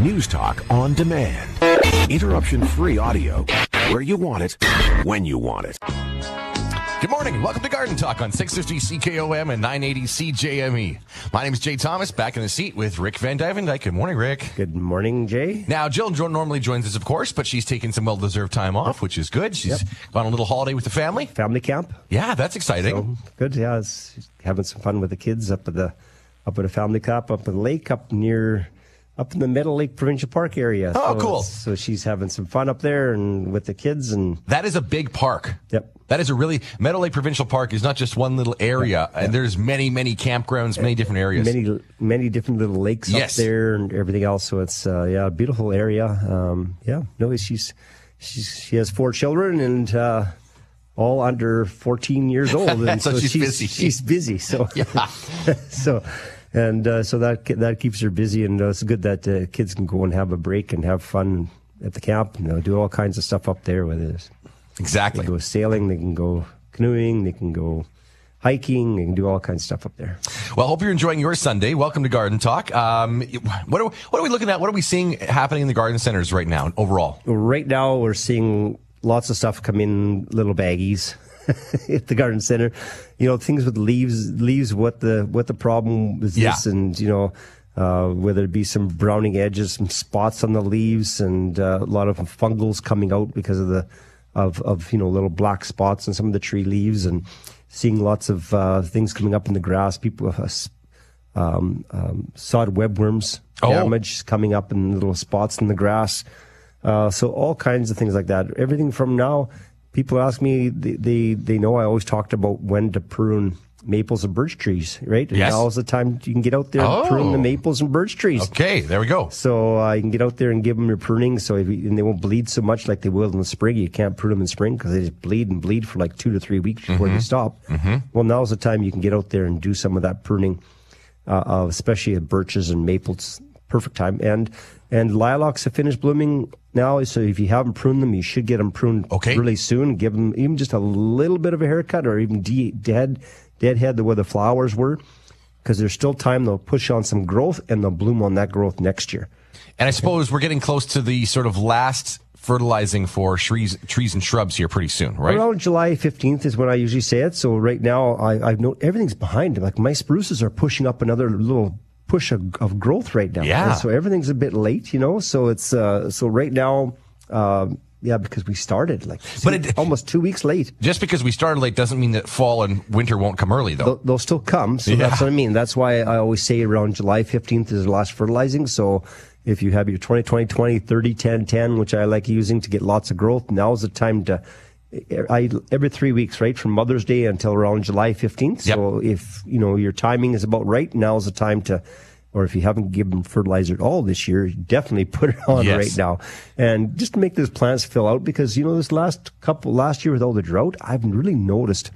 News Talk on demand. Interruption free audio where you want it, when you want it. Good morning welcome to Garden Talk on 650 CKOM and 980 CJME. My name is Jay Thomas, back in the seat with Rick Van Dyke. Good morning, Rick. Good morning, Jay. Now, Jill normally joins us, of course, but she's taking some well-deserved time off, which is good. She's yep. gone on a little holiday with the family. Family camp. Yeah, that's exciting. So, good. Yeah, having some fun with the kids up at the up at a family camp up at the lake up near up in the Meadow Lake Provincial Park area. Oh, so cool. So she's having some fun up there and with the kids and That is a big park. Yep. That is a really Meadow Lake Provincial Park is not just one little area, yeah, and there's many, many campgrounds, many different areas, many, many different little lakes yes. up there and everything else. So it's uh, yeah, a beautiful area. Um, yeah, no, she's she's she has four children and uh, all under 14 years old, and so, so, she's, she's busy. She's busy. So yeah, so and uh, so that that keeps her busy, and uh, it's good that uh, kids can go and have a break and have fun at the camp. You know, do all kinds of stuff up there with us. Exactly. They can go sailing, they can go canoeing, they can go hiking, they can do all kinds of stuff up there. Well, I hope you're enjoying your Sunday. Welcome to Garden Talk. Um, what, are, what are we looking at? What are we seeing happening in the garden centers right now, overall? Right now, we're seeing lots of stuff come in little baggies. at the garden center, you know, things with leaves, leaves, what the, what the problem is yeah. this and, you know, uh, whether it be some browning edges, some spots on the leaves, and uh, a lot of fungals coming out because of the of of you know little black spots on some of the tree leaves, and seeing lots of uh, things coming up in the grass. People have um, um, sod webworms oh. damage coming up in little spots in the grass. Uh, so all kinds of things like that. Everything from now, people ask me. They, they they know I always talked about when to prune maples and birch trees, right? Yes. Now's the time you can get out there oh. and prune the maples and birch trees. Okay, there we go. So uh, you can get out there and give them your pruning, so you, and they won't bleed so much like they will in the spring. You can't prune them in spring because they just bleed and bleed for like two to three weeks before mm-hmm. they stop. Mm-hmm. Well, now's the time you can get out there and do some of that pruning, uh, of especially of birches and maples. Perfect time. And and lilacs have finished blooming now. So if you haven't pruned them, you should get them pruned okay. really soon. Give them even just a little bit of a haircut or even de- dead deadhead the where the flowers were because there's still time they'll push on some growth and they'll bloom on that growth next year. And I suppose we're getting close to the sort of last fertilizing for trees, trees and shrubs here pretty soon, right? Around July 15th is when I usually say it. So right now I, I know everything's behind. Them. Like my spruces are pushing up another little push of, of growth right now. Yeah. And so everything's a bit late, you know. So it's uh, so right now. Um, yeah, because we started like but it, almost two weeks late. Just because we started late doesn't mean that fall and winter won't come early, though. They'll, they'll still come. So yeah. that's what I mean. That's why I always say around July 15th is the last fertilizing. So if you have your 20, 20, 20, 30, 10, 10, which I like using to get lots of growth, now's the time to, I, every three weeks, right? From Mother's Day until around July 15th. Yep. So if, you know, your timing is about right, now's the time to, or if you haven't given fertilizer at all this year, definitely put it on yes. right now. And just to make those plants fill out because, you know, this last couple, last year with all the drought, I've really noticed.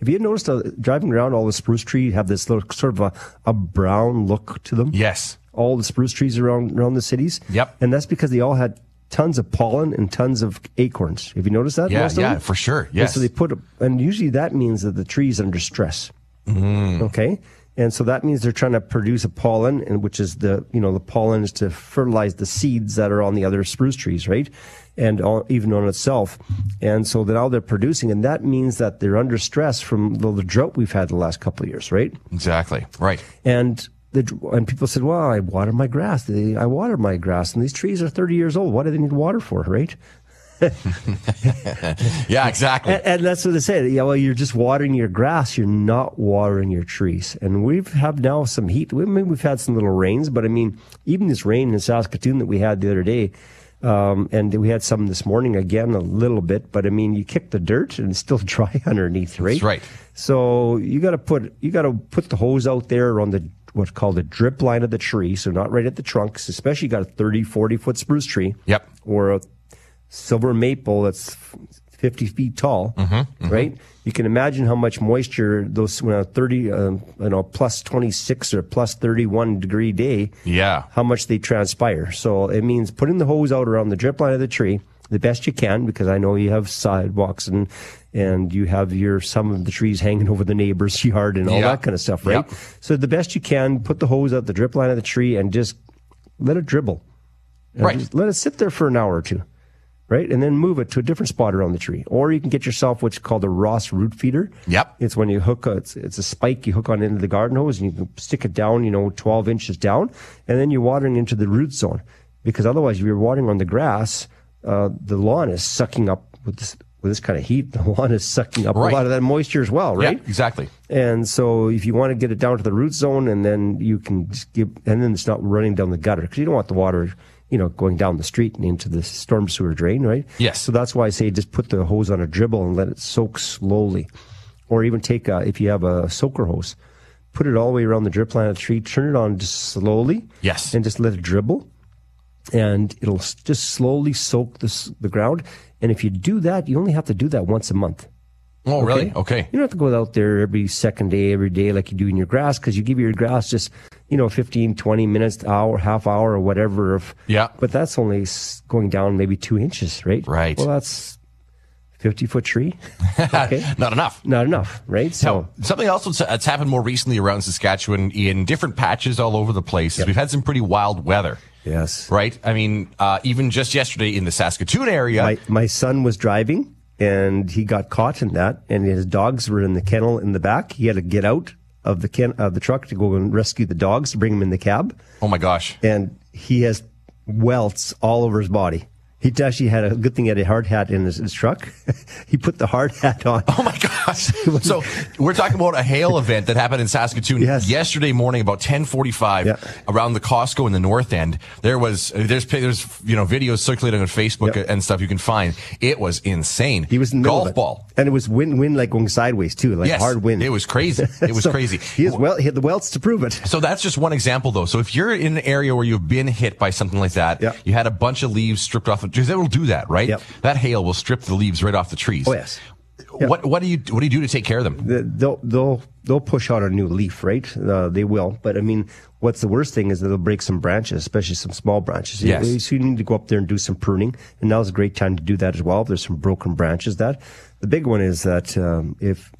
Have you noticed uh, driving around all the spruce trees have this little sort of a, a brown look to them? Yes. All the spruce trees around, around the cities? Yep. And that's because they all had tons of pollen and tons of acorns. Have you noticed that? Yeah, yeah, for sure. Yes. And so they put, and usually that means that the tree's under stress. Mm. Okay. And so that means they're trying to produce a pollen, and which is the, you know, the pollen is to fertilize the seeds that are on the other spruce trees, right? And on, even on itself. And so now they're producing, and that means that they're under stress from the, the drought we've had the last couple of years, right? Exactly. Right. And the, and people said, well, I water my grass. I water my grass, and these trees are 30 years old. What do they need water for, right? yeah, exactly. And, and, that's what they say. Yeah, well, you're just watering your grass. You're not watering your trees. And we've have now some heat. We, I mean, we've had some little rains, but I mean, even this rain in Saskatoon that we had the other day, um, and we had some this morning again, a little bit. But I mean, you kick the dirt and it's still dry underneath, right? That's right. So you got to put you got to put the hose out there on the what's called the drip line of the tree, so not right at the trunks, especially you got a 30, 40 foot spruce tree. Yep. Or a silver maple that's 50 feet tall, mm-hmm, mm-hmm. right? You can imagine how much moisture those when a 30, uh, you know, plus 26 or plus 31 degree day, yeah, how much they transpire. So it means putting the hose out around the drip line of the tree the best you can because I know you have sidewalks and and you have your some of the trees hanging over the neighbor's yard and all yeah. that kind of stuff, right? So the best you can, put the hose out the drip line of the tree and just let it dribble Right. just let it sit there for an hour or two, right? And then move it to a different spot around the tree. Or you can get yourself what's called a Ross root feeder. Yep. It's when you hook a, it's, it's a spike you hook on into the garden hose and you can stick it down, you know, 12 inches down, and then you're watering into the root zone. Because otherwise, if you're watering on the grass, uh, the lawn is sucking up with this, with this kind of heat, the lawn is sucking up Right. a lot of that moisture as well, right? Yeah, exactly. And so if you want to get it down to the root zone and then you can just give, and then it's not running down the gutter because you don't want the water, you know, going down the street and into the storm sewer drain, right? Yes. So that's why I say just put the hose on a dribble and let it soak slowly. Or even take a, if you have a soaker hose, put it all the way around the drip line of the tree, turn it on just slowly. Yes. And just let it dribble and it'll just slowly soak the, the ground. And if you do that, you only have to do that once a month. Oh, really? Okay. You don't have to go out there every second day, every day like you do in your grass because you give your grass just, you know, 15, 20 minutes, hour, half hour or whatever. Of, Yeah. But that's only going down maybe two inches, right? Right. Well, that's 50 foot tree. okay. Not enough. Not enough, right? So, Now, something else that's, that's happened more recently around Saskatchewan in different patches all over the place is we've had some pretty wild weather, yes. right? I mean, uh, even just yesterday in the Saskatoon area. My, my son was driving and he got caught in that and his dogs were in the kennel in the back. He had to get out of the ken, of the truck to go and rescue the dogs to bring them in the cab. oh my gosh. and he has welts all over his body. He actually had a good thing he had a hard hat in his, his truck. he put the hard hat on. Oh my gosh. So we're talking about a hail event that happened in Saskatoon Yes. yesterday morning about 1045 Yeah. around the Costco in the north end. There was, there's, there's, you know, videos circulating on Facebook Yep. and stuff you can find. It was insane. He was in the golf ball. and it was wind, wind like going sideways too, like Yes. hard wind. It was crazy. It was So crazy. He has well, he had the welts to prove it. So that's just one example, though. So if you're in an area where you've been hit by something like that, Yeah. you had a bunch of leaves stripped off, because it will do that, right? Yep. That hail will strip the leaves right off the trees. Oh yes. Yeah. What what do you what do you do to take care of them? The- They'll they'll they'll push out a new leaf, right? Uh, they will. But I mean, what's the worst thing is that they'll break some branches, especially some small branches. You- Yes. So you need to go up there and do some pruning, and now's a great time to do that as well. If there's some broken branches. That the big one is that um, if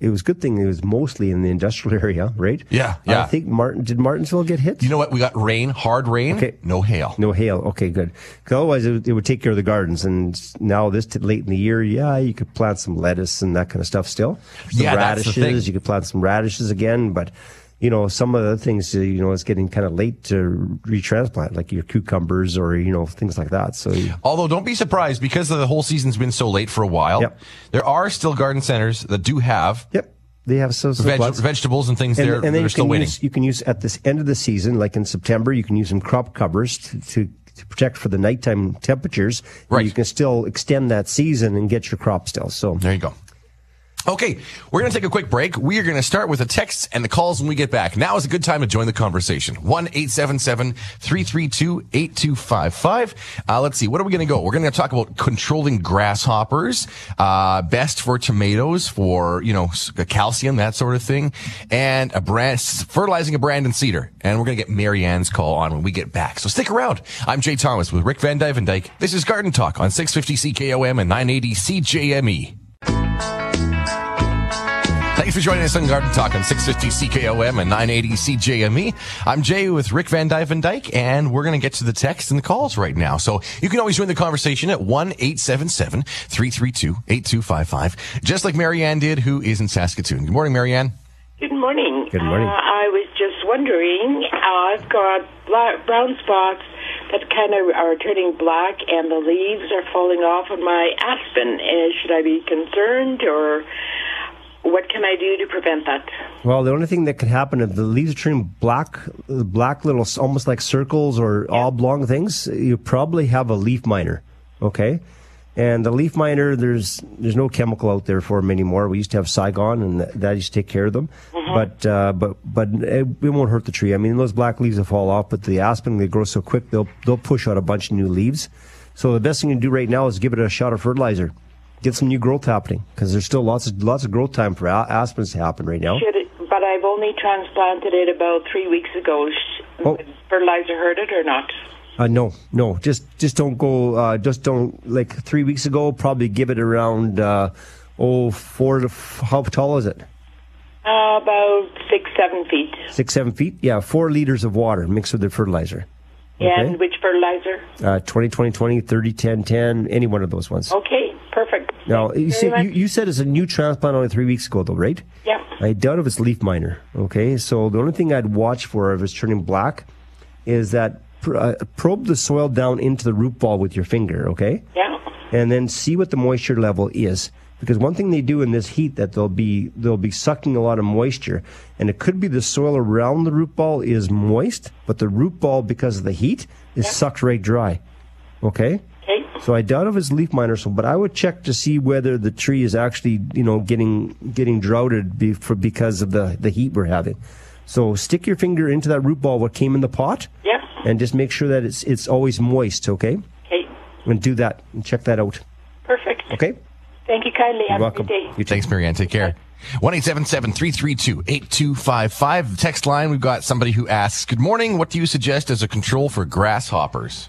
it was a good thing it was mostly in the industrial area, right? Yeah, yeah. I think Martin did Martensville get hit? You know what? We got rain, hard rain, Okay. no hail. No hail. Okay, good. 'Cause otherwise, it would, it would take care of the gardens. And now, this t- late in the year, yeah, you could plant some lettuce and that kind of stuff still. Some Yeah, that's the radishes. thing. You could plant some radishes again. But, you know, some of the things, uh, you know, it's getting kind of late to retransplant, like your cucumbers or, you know, things like that. So, you- Although don't be surprised because the whole season's been so late for a while. Yep. There are still garden centers that do have yep. They have so, so veg- vegetables and things there that then you still waiting. use, you can use at this end of the season, like in September, you can use some crop covers to, to, to protect for the nighttime temperatures. And Right. You can still extend that season and get your crop still. So There you go. Okay, we're going to take a quick break. We are going to start with the texts and the calls when we get back. Now is a good time to join the conversation. 1 877 332 8255. Uh, Let's see, what are we going to go? We're going to talk about controlling grasshoppers, uh, best for tomatoes, for, you know, calcium, that sort of thing, and a brand, fertilizing a Brandon cedar. And we're going to get Marianne's call on when we get back. So stick around. I'm Jay Thomas with Rick Van Dyke. This is Garden Talk on 650 CKOM and 980 CJME. Thanks for joining us on Garden Talk on 650 CKOM and 980 CJME. I'm Jay with Rick Van Dyke, and we're going to get to the text and the calls right now. So you can always join the conversation at 1-877-332-8255, just like Marianne did, who is in Saskatoon. Good morning, Marianne. Good morning. Good morning. Uh, I was just wondering, uh, I've got black, brown spots that kind of are turning black and the leaves are falling off of my aspen. Uh, should I be concerned or what can I do to prevent that? Well, the only thing that could happen if the leaves are turning black, black little, almost like circles or oblong things, you probably have a leaf miner. Okay, and the leaf miner, there's there's no chemical out there for them anymore. We used to have Cygon, and that, that used to take care of them. But uh, but but it, it won't hurt the tree. I mean, those black leaves will fall off, but the aspen they grow so quick, they'll they'll push out a bunch of new leaves. So the best thing you can do right now is give it a shot of fertilizer. Get some new growth happening because there's still lots of lots of growth time for aspens to happen right now. Should it, but I've only transplanted it about three weeks ago. Oh. would Fertilizer hurt it or not? Uh, no, no, just just don't go. Uh, just don't like three weeks ago. Probably give it around uh, oh four to f- how tall is it? Uh, about six, seven feet. Six, seven feet. Yeah, four liters of water mixed with the fertilizer. And Okay. which fertilizer? Uh, 20, 20, 20, 30, 10, 10, any one of those ones. Okay, perfect. Now, you, said, you, you said it's a new transplant only three weeks ago, though, right? Yeah. I doubt if it's leaf miner. Okay, so the only thing I'd watch for if it's turning black is that pr- uh, probe the soil down into the root ball with your finger. Okay, Yeah. and then see what the moisture level is. Because one thing they do in this heat that they'll be they'll be sucking a lot of moisture, and it could be the soil around the root ball is moist, but the root ball because of the heat is sucked right dry. Okay. Okay. So I doubt if it's leaf miner, so but I would check to see whether the tree is actually, you know, getting getting droughted be, for, because of the the heat we're having. So stick your finger into that root ball what came in the pot, Yeah. and just make sure that it's it's always moist, okay? Okay. And do that and check that out, Perfect. okay? Thank you kindly. Have You're a good welcome. day. You. Thanks, Marianne. Take care. 1-877-332-8255. Text line, we've got somebody who asks, Good morning. What do you suggest as a control for grasshoppers?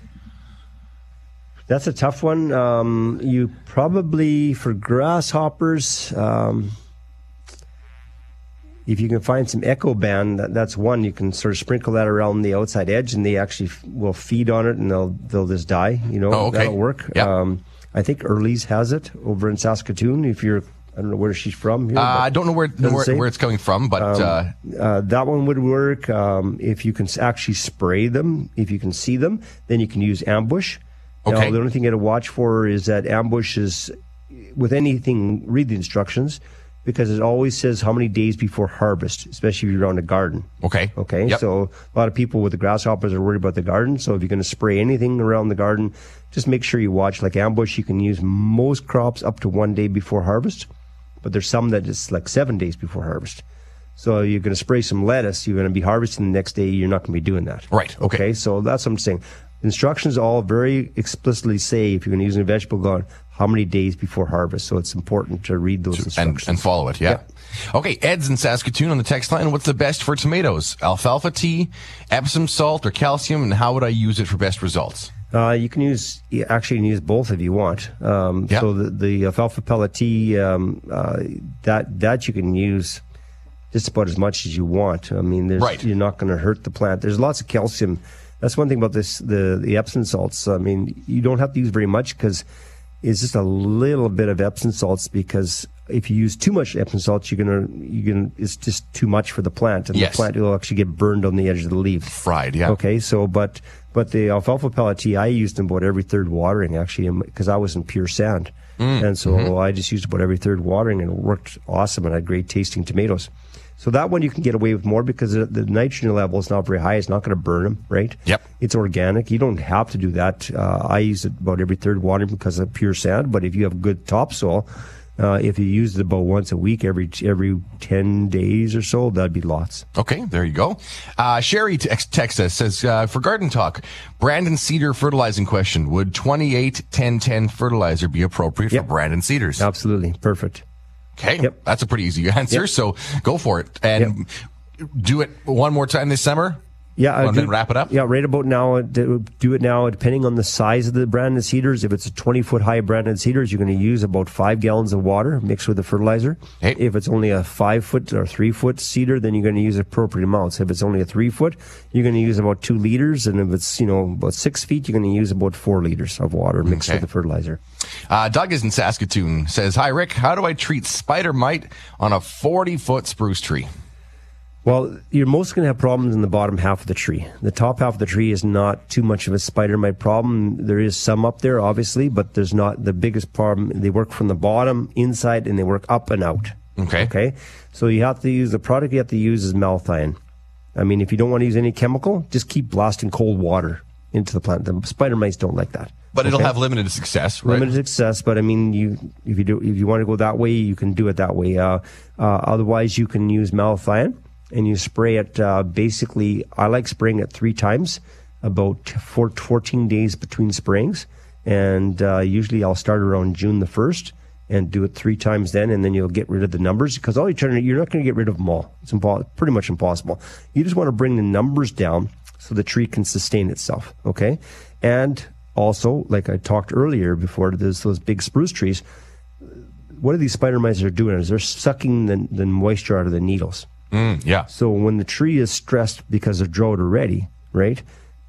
That's a tough one. Um, you probably for grasshoppers, um, if you can find some Eco Bran, that, that's one. You can sort of sprinkle that around the outside edge, and they actually f- will feed on it, and they'll they'll just die. You know, Oh, okay. that'll work. Yeah. Um, I think Early's has it over in Saskatoon. If you're, I don't know where she's from. Here, Uh, I don't know where where. Um, where it's coming from, but uh, Uh, that one would work. Um, if you can actually spray them, if you can see them, then you can use ambush. Okay. Now, the only thing you got to watch for is that ambush is, with anything, read the instructions because it always says how many days before harvest, especially if you're on a garden. okay. Okay, Yep. so a lot of people with the grasshoppers are worried about the garden. So if you're going to spray anything around the garden, just make sure you watch. Like ambush, you can use most crops up to one day before harvest, but there's some that is like seven days before harvest. So you're going to spray some lettuce, you're going to be harvesting the next day. You're not going to be doing that. Right, okay. so that's what I'm saying. Instructions all very explicitly say if you're going to use a vegetable garden, how many days before harvest. So it's important to read those instructions. and follow it. Yeah. Okay, Ed's in Saskatoon on the text line. What's the best for tomatoes? Alfalfa tea, Epsom salt, or calcium? And how would I use it for best results? Uh, you can use you actually you can use both if you want. Um, Yeah. So the, the alfalfa pellet tea um, uh, that that you can use just about as much as you want. I mean, there's, Right. you're not going to hurt the plant. There's lots of calcium. That's one thing about this the the Epsom salts. I mean, you don't have to use very much because it's just a little bit of Epsom salts because if you use too much Epsom salts, you're gonna you're gonna it's just too much for the plant, and Yes. the plant will actually get burned on the edge of the leaf. Fried, yeah. Okay, so but but the alfalfa pellet tea I used about every third watering actually because I was in pure sand, Mm, and so mm-hmm. I just used about every third watering and it worked awesome and I had great tasting tomatoes. So that one you can get away with more because the, nitrogen level is not very high. It's not going to burn them, right? Yep. It's organic. You don't have to do that. Uh, I use it about every third watering because of pure sand. But if you have good topsoil, uh, if you use it about once a week, every every ten days or so, that'd be lots. Okay, there you go. Uh, Sherry text, text us says uh, for garden talk, Brandon Cedar fertilizing question: Would twenty eight ten ten fertilizer be appropriate Yep. for Brandon Cedars? Absolutely perfect. Okay, Yep. that's a pretty easy answer. Yep. So go for it and do it one more time this summer. Yeah, and I then wrap it up. Yeah, right about now. uh, Do do it now, depending on the size of the Brandon cedars. If it's a 20 foot high Brandon cedars, you're going to use about five gallons of water mixed with the fertilizer. Hey. If it's only a five foot or three foot cedar, then you're going to use appropriate amounts. If it's only a three foot, you're going to use about two liters. And if it's, you know, about six feet, you're going to use about four liters of water mixed Okay. with the fertilizer. Uh, Doug is in Saskatoon. Says, "Hi Rick, how do I treat spider mite on a forty foot spruce tree?" Well, you're most going to have problems in the bottom half of the tree. The top half of the tree is not too much of a spider mite problem. There is some up there, obviously, but there's not the biggest problem. They work from the bottom, inside, and they work up and out. Okay. Okay. So you have to use the product you have to use is malathion. I mean, if you don't want to use any chemical, just keep blasting cold water into the plant. The spider mites don't like that. But it'll have limited success, right? limited success. But I mean, you if you do if you want to go that way, you can do it that way. Uh, uh, otherwise, you can use malathion and you spray it. Uh, basically, I like spraying it three times, about four, 14 days between sprayings, and uh, usually I'll start around June the first. And do it three times then, and then you'll get rid of the numbers because all you're trying to, you're not going to get rid of them all. It's impo- pretty much impossible. You just want to bring the numbers down so the tree can sustain itself. Okay, and also, like I talked earlier before, there's those big spruce trees. What are these spider mites are doing is they're sucking the, the moisture out of the needles. Mm, yeah. So when the tree is stressed because of drought already, right?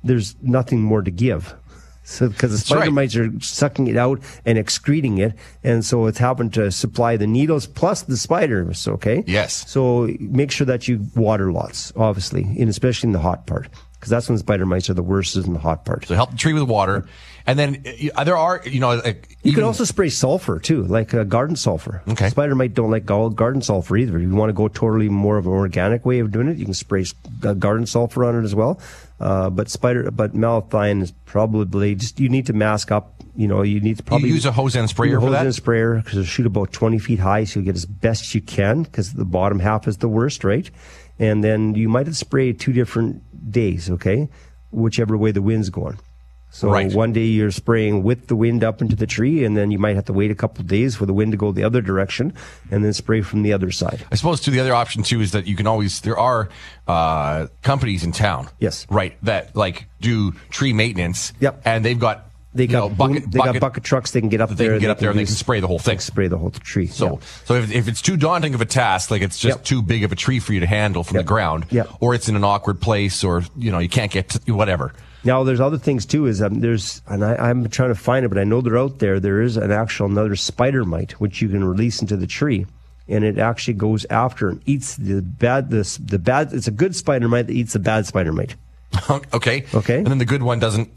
there's nothing more to give. So because the spider right. mites are sucking it out and excreting it, and so it's happened to supply the needles plus the spiders. Okay. Yes. So make sure that you water lots, obviously, and especially in the hot part, because that's when spider mites are the worst is in the hot part. So help the tree with water. And then uh, there are, you know, like, You even- can also spray sulfur too, like uh, garden sulfur. Okay. Spider mite don't like garden sulfur either. If you want to go totally more of an organic way of doing it, you can spray uh, garden sulfur on it as well. Uh, but spider, but malathion is probably just you need to mask up. You know, you need to probably use a hose and sprayer use a for hose that? end sprayer because it'll shoot about twenty feet high, so you get as best you can because the bottom half is the worst, right? And then you might have sprayed two different days, okay, whichever way the wind's going. So Right. one day you're spraying with the wind up into the tree, and then you might have to wait a couple of days for the wind to go the other direction, and then spray from the other side. I suppose too the other option too is that you can always there are uh, companies in town, Yes. right, that like do tree maintenance, Yep. and they've got They you got know, bucket, boom- they bucket, got bucket trucks. They can get up they there. can get up there and they can spray the whole thing. Spray the whole tree. So, so if, if it's too daunting of a task, like it's just Yep. too big of a tree for you to handle from Yep. the ground, or it's in an awkward place, or you know you can't get to, whatever. Now there's other things too. Is um, there's and I, I'm trying to find it, but I know they're out there. There is an actual another spider mite which you can release into the tree, and it actually goes after and eats the bad. This the bad. It's a good spider mite that eats the bad spider mite. okay, Okay. and then the good one doesn't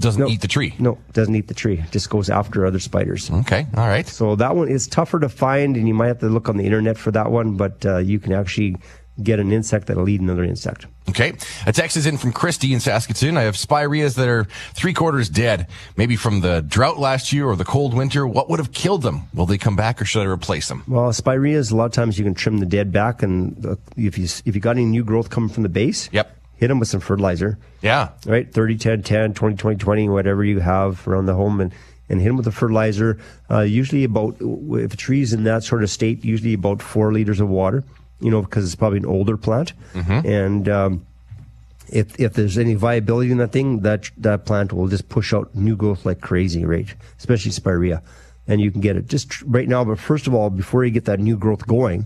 doesn't No, eat the tree. No, doesn't eat the tree. It just goes after other spiders. Okay, all right. So that one is tougher to find, and you might have to look on the internet for that one. But uh, you can actually get an insect that'll eat another insect. Okay. A text is in from Christy in Saskatoon. I have spireas that are three quarters dead, maybe from the drought last year or the cold winter. What would have killed them? Will they come back or should I replace them? Well, spireas, a lot of times you can trim the dead back, and uh, if you if you got any new growth coming from the base, Yep. hit them with some fertilizer. Yeah. right? 30, 10, 10, 20, 20, 20, whatever you have around the home and, and hit them with the fertilizer. Uh, usually about, if a tree's in that sort of state, usually about four liters of water, you know, because it's probably an older plant. And, um, if, if there's any viability in that thing, that, that plant will just push out new growth like crazy, right? Especially spirea. And you can get it just tr- right now. But first of all, before you get that new growth going,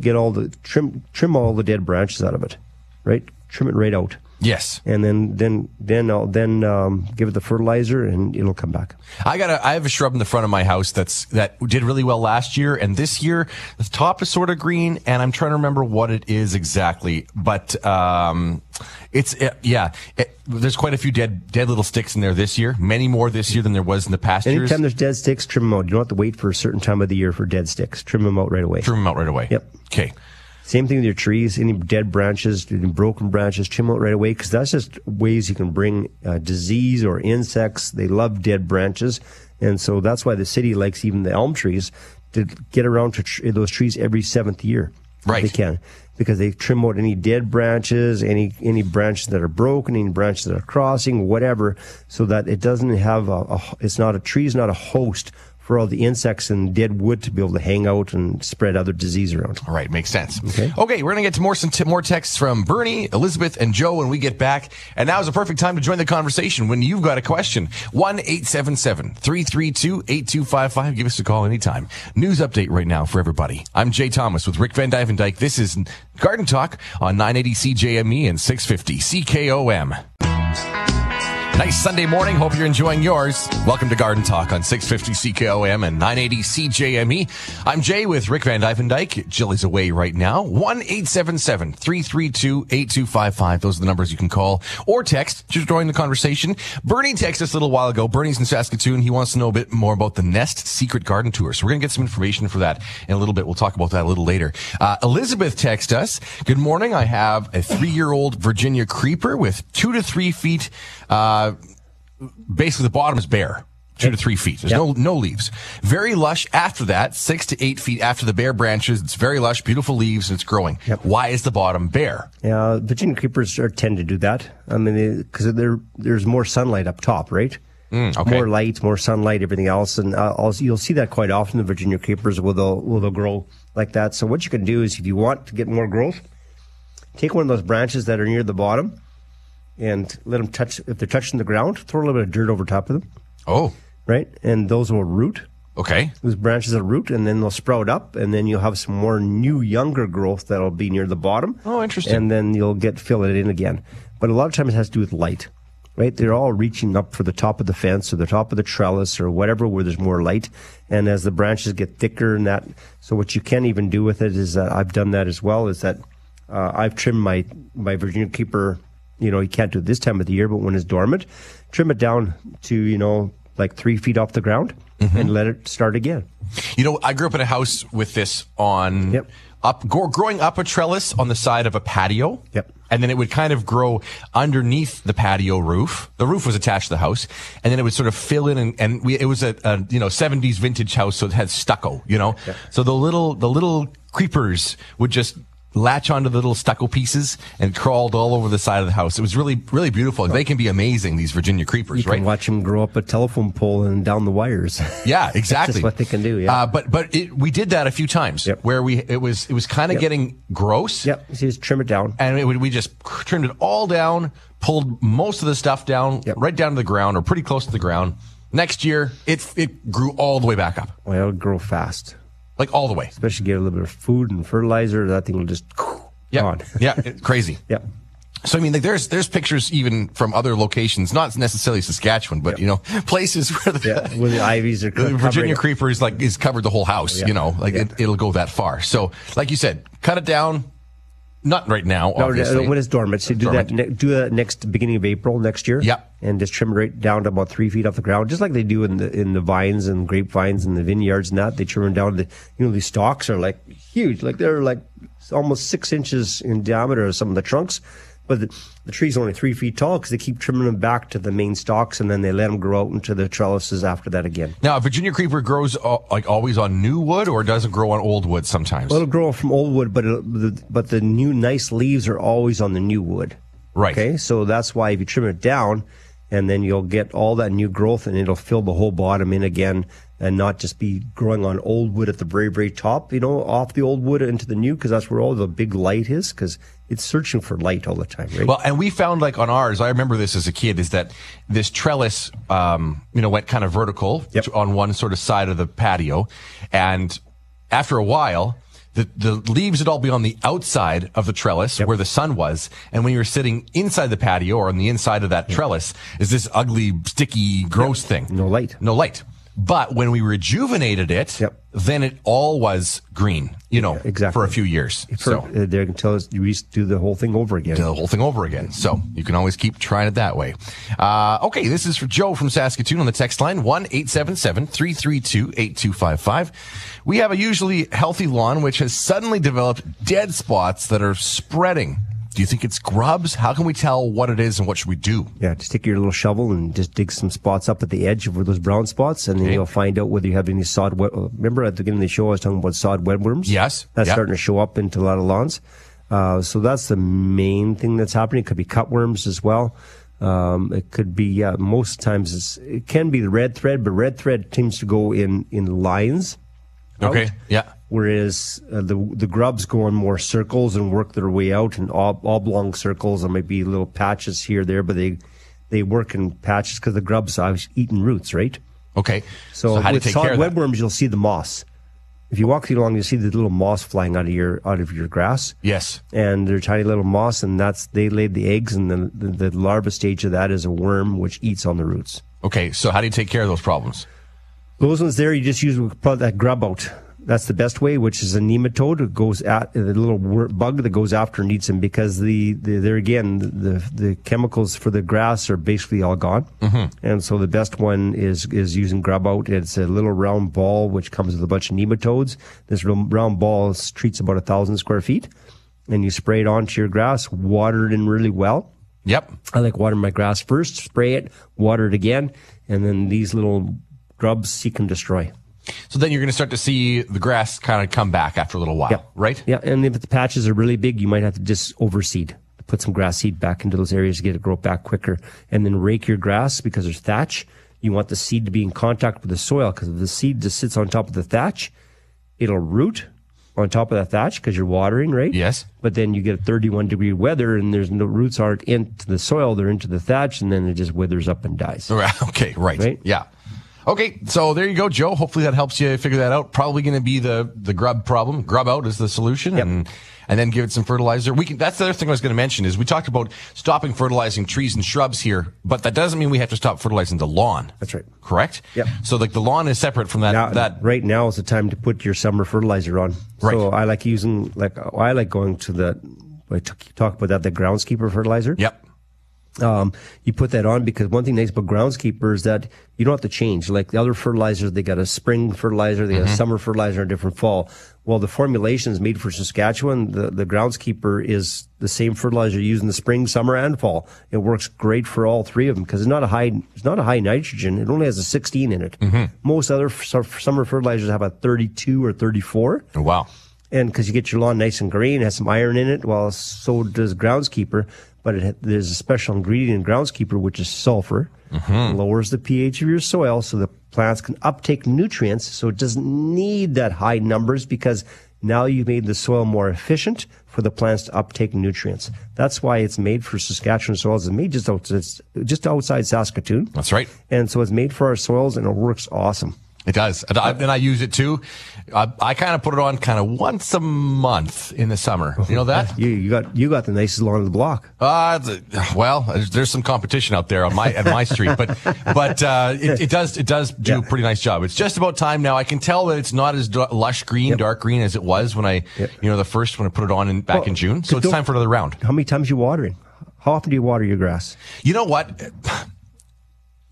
get all the, trim, trim all the dead branches out of it, right? Trim it right out Yes. and then then then I'll then um, give it the fertilizer and it'll come back. I got a, I have a shrub in the front of my house that's, that did really well last year. And this year, the top is sort of green and I'm trying to remember what it is exactly. But, um, it's, uh, yeah, it, there's quite a few dead, dead little sticks in there this year. Many more this year than there was in the past years. Anytime there's dead sticks, trim them out. You don't have to wait for a certain time of the year for dead sticks. Trim them out right away. Trim them out right away. Yep. Okay. Same thing with your trees. Any dead branches, any broken branches, trim out right away because that's just ways you can bring uh, disease or insects. They love dead branches, and so that's why the city likes even the elm trees to get around to tr- those trees every seventh year. Right. They can because they trim out any dead branches, any any branches that are broken, any branches that are crossing, whatever, so that it doesn't have a. a it's not a tree is not a host for all the insects and dead wood to be able to hang out and spread other disease around. All right, makes sense. Okay. Okay, we're gonna get to more some t- more texts from Bernie, Elizabeth, and Joe when we get back. And now is a perfect time to join the conversation when you've got a question. One eight seven seven three three two eight two five five. Give us a call anytime. News update right now for everybody. I'm Jay Thomas with Rick vanDuyvendyk. This is Garden Talk on 980 CJME and 650 CKOM. Nice Sunday morning. Hope you're enjoying yours. Welcome to Garden Talk on 650 CKOM and 980 CJME. I'm Jay with Rick Van Dyke. Jill is away right now. 1-877-332-8255. Those are the numbers you can call or text to join the conversation. Bernie texted us a little while ago. Bernie's in Saskatoon. He wants to know a bit more about the Nest Secret Garden Tour. So we're going to get some information for that in a little bit. We'll talk about that a little later. Uh, Elizabeth texted us. Good morning. I have a three-year-old Virginia creeper with two to three feet, uh, basically the bottom is bare. Two to three feet. There's Yep. no no leaves. Very lush after that, six to eight feet after the bare branches. It's very lush, beautiful leaves, and it's growing. Yep. Why is the bottom bare? Yeah, Virginia creepers are, tend to do that. I mean, because there's more sunlight up top, right? Mm, okay. More light, more sunlight, everything else, and uh, also, you'll see that quite often. The Virginia creepers will they'll, will they'll grow like that. So what you can do is, if you want to get more growth, take one of those branches that are near the bottom, and let them touch. If they're touching the ground, throw a little bit of dirt over top of them, Oh, right? And those will root. okay. Those branches will root, and then they'll sprout up, and then you'll have some more new, younger growth that'll be near the bottom. Oh, interesting. And then you'll get fill it in again. But a lot of times it has to do with light. right? They're all reaching up for the top of the fence or the top of the trellis or whatever where there's more light. And as the branches get thicker and that, so what you can even do with it is that I've done that as well. Is that uh, I've trimmed my my Virginia creeper. You know, you can't do it this time of the year, but when it's dormant, trim it down to you know like three feet off the ground mm-hmm. and let it start again. You know, I grew up in a house with this on Yep. up gro- growing up a trellis on the side of a patio. Yep. And then it would kind of grow underneath the patio roof. The roof was attached to the house, and then it would sort of fill in, and, and we, it was a, a you know seventies vintage house, so it had stucco. You know, so the little the little creepers would just latch onto the little stucco pieces and crawled all over the side of the house. It was really really beautiful. They can be amazing. These Virginia creepers, You right? can watch them grow up a telephone pole and down the wires. Yeah, exactly. That's what they can do. Yeah. Uh, but but it, we did that a few times Yep. where we it was it was kind of Yep. getting gross. yep. So just trim it down. And it, we just trimmed it all down, pulled most of the stuff down, Yep. right down to the ground or pretty close to the ground. Next year, it it grew all the way back up, Well, it'll grow fast. Like all the way. Especially get a little bit of food and fertilizer. That thing will just Yeah, gone. yeah, crazy. Yeah. So I mean, like there's there's pictures even from other locations, not necessarily Saskatchewan, but you know, places where the, Yeah. Where the ivies are the Virginia creeper is like is covered the whole house. Yeah. You know, like it, it'll go that far. So, like you said, cut it down. Not right now, No, obviously. no, when it's dormant. So do Dormant. that. Ne- do that next beginning of April next year. Yep. And just trim it right down to about three feet off the ground, just like they do in the in the vines and grapevines and the vineyards and that. They trim them down. To, you know, these stalks are like huge. Like they're like almost six inches in diameter. Some of the trunks, but the, the tree's only three feet tall because they keep trimming them back to the main stalks and then they let them grow out into the trellises after that again. now, a Virginia creeper grows uh, like always on new wood, or does it grow on old wood sometimes? Well, it'll grow from old wood, but it'll, the, but the new nice leaves are always on the new wood. Right. Okay, so that's why if you trim it down, and then you'll get all that new growth, and it'll fill the whole bottom in again, and not just be growing on old wood at the very very top. You know, off the old wood into the new, because that's where all the big light is, because it's searching for light all the time, right? Well, and we found like on ours, I remember this as a kid, is that this trellis, um, you know, went kind of vertical Yep. on one sort of side of the patio. And after a while, the, the leaves would all be on the outside of the trellis where the sun was. And when you were sitting inside the patio or on the inside of that trellis is this ugly, sticky, gross thing. No light. No light. But when we rejuvenated it, Yep. then it all was green, you know, exactly. for a few years. for, so uh, they're going to tell us you do the whole thing over again. do the whole thing over again. So you can always keep trying it that way. Uh, okay, this is for Joe from Saskatoon on the text line, 1-877-332-8255. We have a usually healthy lawn which has suddenly developed dead spots that are spreading. Do you think it's grubs? How can we tell what it is and what should we do? Yeah, just take your little shovel and just dig some spots up at the edge of where those brown spots, and then Okay. you'll find out whether you have any sod. Wet, remember at the beginning of the show, I was talking about sod webworms. Yes. that's Yeah. starting to show up into a lot of lawns. Uh, so that's the main thing that's happening. It could be cutworms as well. Um, it could be yeah, most times it's, it can be the red thread, but red thread tends to go in in lines. out, Okay. Yeah. Whereas uh, the the grubs go in more circles and work their way out in ob- oblong circles. There might be little patches here there, but they they work in patches because the grubs are eating roots, right? Okay. So, how do you with take solid care of that? webworms, you'll see the moss. If you walk through along, you'll see the little moss flying out of your out of your grass. Yes. And they're tiny little moss, and that's they laid the eggs, and the, the the larva stage of that is a worm which eats on the roots. Okay. So how do you take care of those problems? Those ones there, you just use that grub out. That's the best way, which is a nematode. It goes at the little bug that goes after and eats them because the, the there again the the chemicals for the grass are basically all gone, mm-hmm. and so the best one is is using grub out. It's a little round ball which comes with a bunch of nematodes. This ro- round ball treats about a thousand square feet, and you spray it onto your grass, water it in really well. Yep. I like watering my grass first, spray it, water it again, and then these little grubs seek and destroy. So then you're going to start to see the grass kind of come back after a little while, Yeah. right? Yeah, and if the patches are really big, you might have to just overseed. Put some grass seed back into those areas to get it grow back quicker. And then rake your grass because there's thatch. You want the seed to be in contact with the soil because if the seed just sits on top of the thatch, it'll root on top of that thatch because you're watering, right? Yes. But then you get a 31 degree weather and there's no roots aren't into the soil, they're into the thatch, and then it just withers up and dies. Right, Okay, right. Right? Yeah. Okay, so there you go, Joe. Hopefully that helps you figure that out. Probably going to be the the grub problem. Grub out is the solution, Yep. and and then give it some fertilizer. We can. That's the other thing I was going to mention is we talked about stopping fertilizing trees and shrubs here, but that doesn't mean we have to stop fertilizing the lawn. That's right. Correct. Yep. So like the lawn is separate from that. Now, that right now is the time to put your summer fertilizer on. Right. So I like using like I like going to the I talk about that the groundskeeper fertilizer. Yep. Um, you put that on because one thing nice about groundskeeper is that you don't have to change. Like the other fertilizers, they got a spring fertilizer, they got a summer fertilizer, and a different fall. Well, the formulation is made for Saskatchewan. The, the groundskeeper is the same fertilizer used in the spring, summer, and fall. It works great for all three of them because it's not a high, it's not a high nitrogen. It only has a 16 in it. Most other f- summer fertilizers have a 32 or 34 Oh, wow. and because you get your lawn nice and green, has some iron in it. Well, so does groundskeeper, but it, there's a special ingredient in groundskeeper which is sulfur, mm-hmm. lowers the pH of your soil so the plants can uptake nutrients. So it doesn't need that high numbers because now you've made the soil more efficient for the plants to uptake nutrients. That's why it's made for Saskatchewan soils. It's made just outside, just outside Saskatoon. That's right. And so it's made for our soils and it works awesome. It does, and I, and I use it too. I, I kind of put it on kind of once a month in the summer. You know that? You, you got, you got the nicest lawn on the block. Uh, well, there's, some competition out there on my at my street, but but uh, it, it does it does do a pretty nice job. It's just about time now. I can tell that it's not as d- lush green, dark green as it was when I Yep. you know the first when I put it on in, back Well, in June. So it's time for another round. How many times you watering? How often do you water your grass? You know what?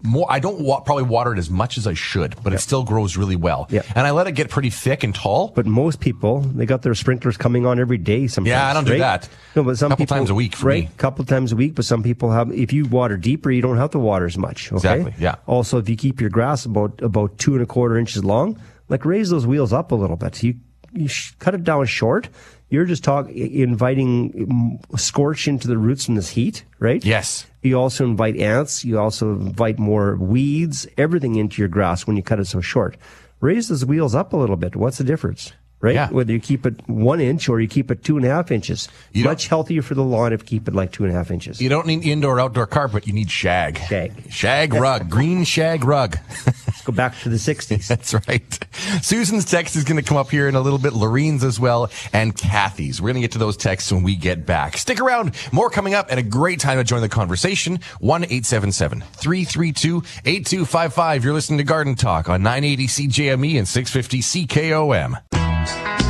More, I don't wa- probably water it as much as I should, but it still grows really well. Yeah. And I let it get pretty thick and tall. But most people, they got their sprinklers coming on every day. Sometimes. Yeah, I don't do that. No, but some Couple people, times a week for right? me. Couple times a week, but some people have. If you water deeper, you don't have to water as much. Okay? Exactly, yeah. Also, if you keep your grass about about two and a quarter inches long, like raise those wheels up a little bit. You you sh- cut it down short. You're just talking, inviting mm, scorch into the roots from this heat, right? Yes. You also invite ants. You also invite more weeds, everything into your grass when you cut it so short. Raise those wheels up a little bit. What's the difference? Right? Yeah. Whether you keep it one inch or you keep it two and a half inches. You Much healthier for the lawn if you keep it like two and a half inches. You don't need indoor outdoor carpet. You need shag. Shag. Shag rug. Green shag rug. Go back to the 60s. That's right. Susan's text is going to come up here in a little bit. Lorene's as well, and Kathy's. We're going to get to those texts when we get back. Stick around. More coming up, and a great time to join the conversation. One eight seven seven three three two eight two five five. You're listening to Garden Talk on nine eighty CJME and six fifty CKOM.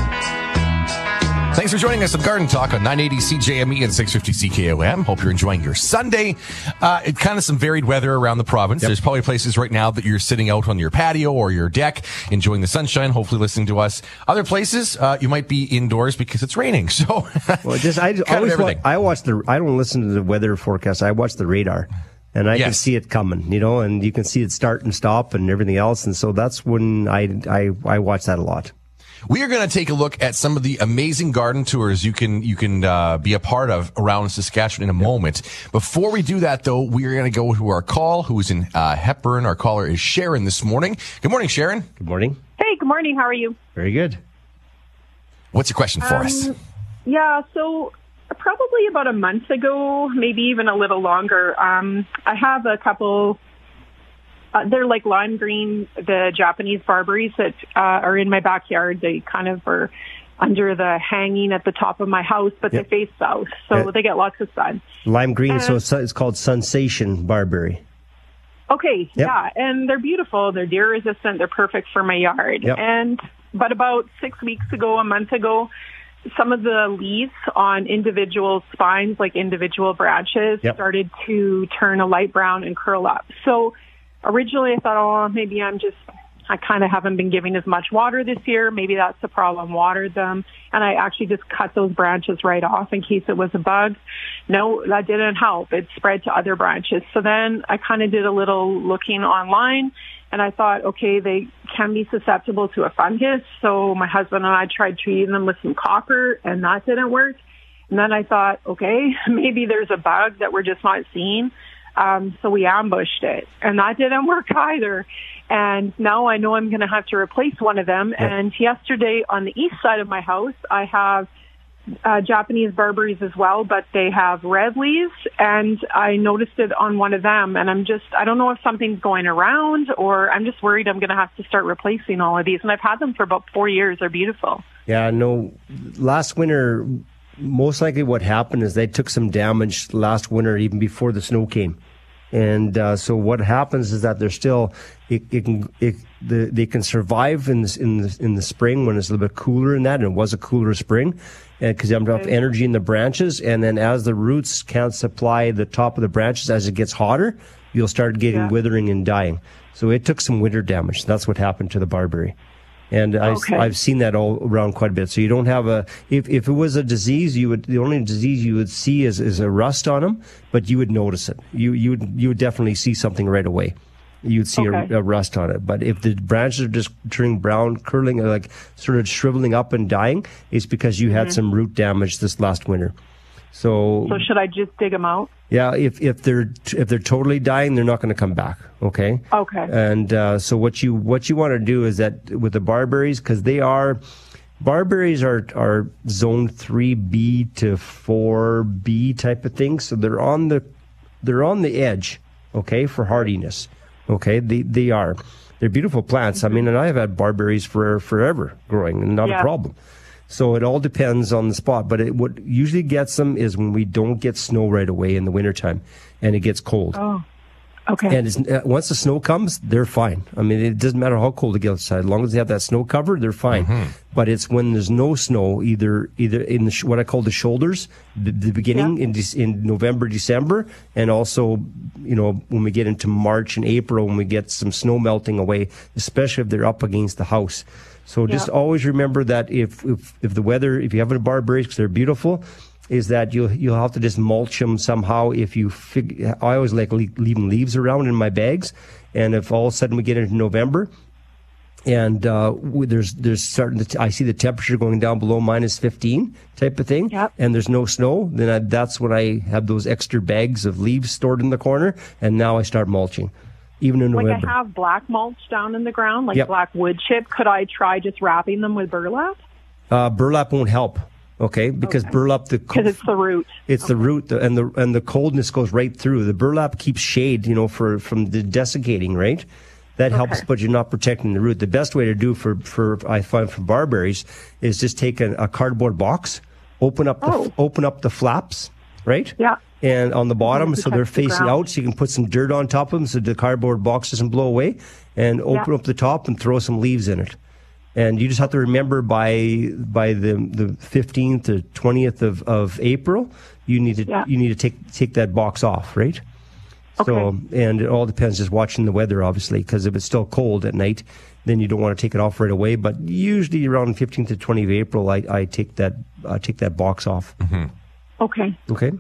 Thanks for joining us on Garden Talk on 980 CJME and 650 CKOM. Hope you're enjoying your Sunday. Uh, it kind of some varied weather around the province. There's probably places right now that you're sitting out on your patio or your deck, enjoying the sunshine, hopefully listening to us. Other places, uh, you might be indoors because it's raining. So, Well, just I always wa- everything. I watch the I don't listen to the weather forecast. I watch the radar, and I can see it coming. You know, and you can see it start and stop and everything else. And so that's when I I I watch that a lot. We are going to take a look at some of the amazing garden tours you can you can uh, be a part of around Saskatchewan in a moment. Before we do that, though, we are going to go to our call. Who is in uh, Hepburn? Our caller is Sharon this morning. Good morning, Sharon. Good morning. Hey, good morning. How are you? Very good. What's your question for us? Um, Yeah, so probably about a month ago, maybe even a little longer, um, I have a couple. Uh, they're like lime green, the Japanese barberries that uh, are in my backyard. They kind of are under the hanging at the top of my house, but Yep. they face south, so they get lots of sun. Lime green, so Uh, it's, it's called Sensation Barberry. Okay, Yep. yeah, and they're beautiful. They're deer resistant. They're perfect for my yard. Yep. And but about six weeks ago, a month ago, some of the leaves on individual spines, like individual branches, started to turn a light brown and curl up. So originally, I thought, oh, maybe I'm just I kind of haven't been giving as much water this year. Maybe that's the problem. Watered them, and I actually just cut those branches right off in case it was a bug. No, that didn't help. It spread to other branches. So then I kind of did a little looking online, and I thought, okay, they can be susceptible to a fungus. So my husband and I tried treating them with some copper, and that didn't work. And then I thought, okay, maybe there's a bug that we're just not seeing. Um, so we ambushed it, and that didn't work either. And now I know I'm going to have to replace one of them. And yesterday on the east side of my house, I have uh, Japanese barberries as well, but they have red leaves, and I noticed it on one of them, and I'm just I don't know if something's going around, or I'm just worried I'm going to have to start replacing all of these, and I've had them for about four years. They're beautiful. Yeah, no. Last winter, most likely what happened is they took some damage last winter, even before the snow came. And uh, so what happens is that they're still it, it can it, the, they can survive in this, in the in the spring when it's a little bit cooler in that, and it was a cooler spring, and because you have enough energy in the branches, and then as the roots can't supply the top of the branches as it gets hotter, you'll start getting Yeah. withering and dying. So it took some winter damage. That's what happened to the barberry. And Okay. I've, I've seen that all around quite a bit. So you don't have a, if, if it was a disease, you would, the only disease you would see is, is a rust on them, but you would notice it. You, you would, you would definitely see something right away. You'd see Okay. a, a rust on it. But if the branches are just turning brown, curling, like sort of shriveling up and dying, it's because you had mm-hmm. some root damage this last winter. So, So should I just dig them out? yeah, if, if they're, if they're totally dying, they're not going to come back. Okay. Okay. And uh, so what you what you want to do is that with the barberries because they are barberries are are zone three B to four B type of thing. So they're on the they're on the edge. Okay, for hardiness. Okay, they they are. They're beautiful plants. I mean, and I have had barberries for forever growing, and not a problem. So it all depends on the spot. But it, what usually gets them is when we don't get snow right away in the wintertime and it gets cold. Oh. Okay. And it's, uh, once the snow comes, they're fine. I mean, it doesn't matter how cold it gets outside. As long as they have that snow cover, they're fine. But it's when there's no snow, either either in the what I call the shoulders, the, the beginning Yeah. in Dec- in November, December, and also you know when we get into March and April, when we get some snow melting away, especially if they're up against the house. So just always remember that if if, if the weather, if you have a barberries, because they're beautiful, is that you'll you'll have to just mulch them somehow. If you fig, I always like le- leaving leaves around in my bags, and if all of a sudden we get into November, and uh, there's there's starting to t- I see the temperature going down below minus 15 type of thing, Yep. and there's no snow, then I, that's when I have those extra bags of leaves stored in the corner, and now I start mulching, even in November. like I have black mulch down in the ground, like Yep. black wood chip. Could I try just wrapping them with burlap? uh, burlap won't help. Okay, because burlap the Because it's the root. It's the root, and the and the coldness goes right through. The burlap keeps shade, you know, for from the desiccating, right? That helps, Okay. but you're not protecting the root. The best way to do for for I find for barberries is just take a, a cardboard box, open up the Oh. open up the flaps, right? Yeah. And on the bottom, so they're touch the facing out, so you can put some dirt on top of them, so the cardboard box doesn't blow away, and open Yeah. up the top and throw some leaves in it. And you just have to remember by by the the fifteenth to twentieth of, of April, you need to Yeah. you need to take take that box off, right? Okay. So and it all depends just watching the weather, obviously, because if it's still cold at night, then you don't want to take it off right away. But usually around fifteenth to twentieth of April, I, I take that I take that box off. Mm-hmm. Okay. Okay.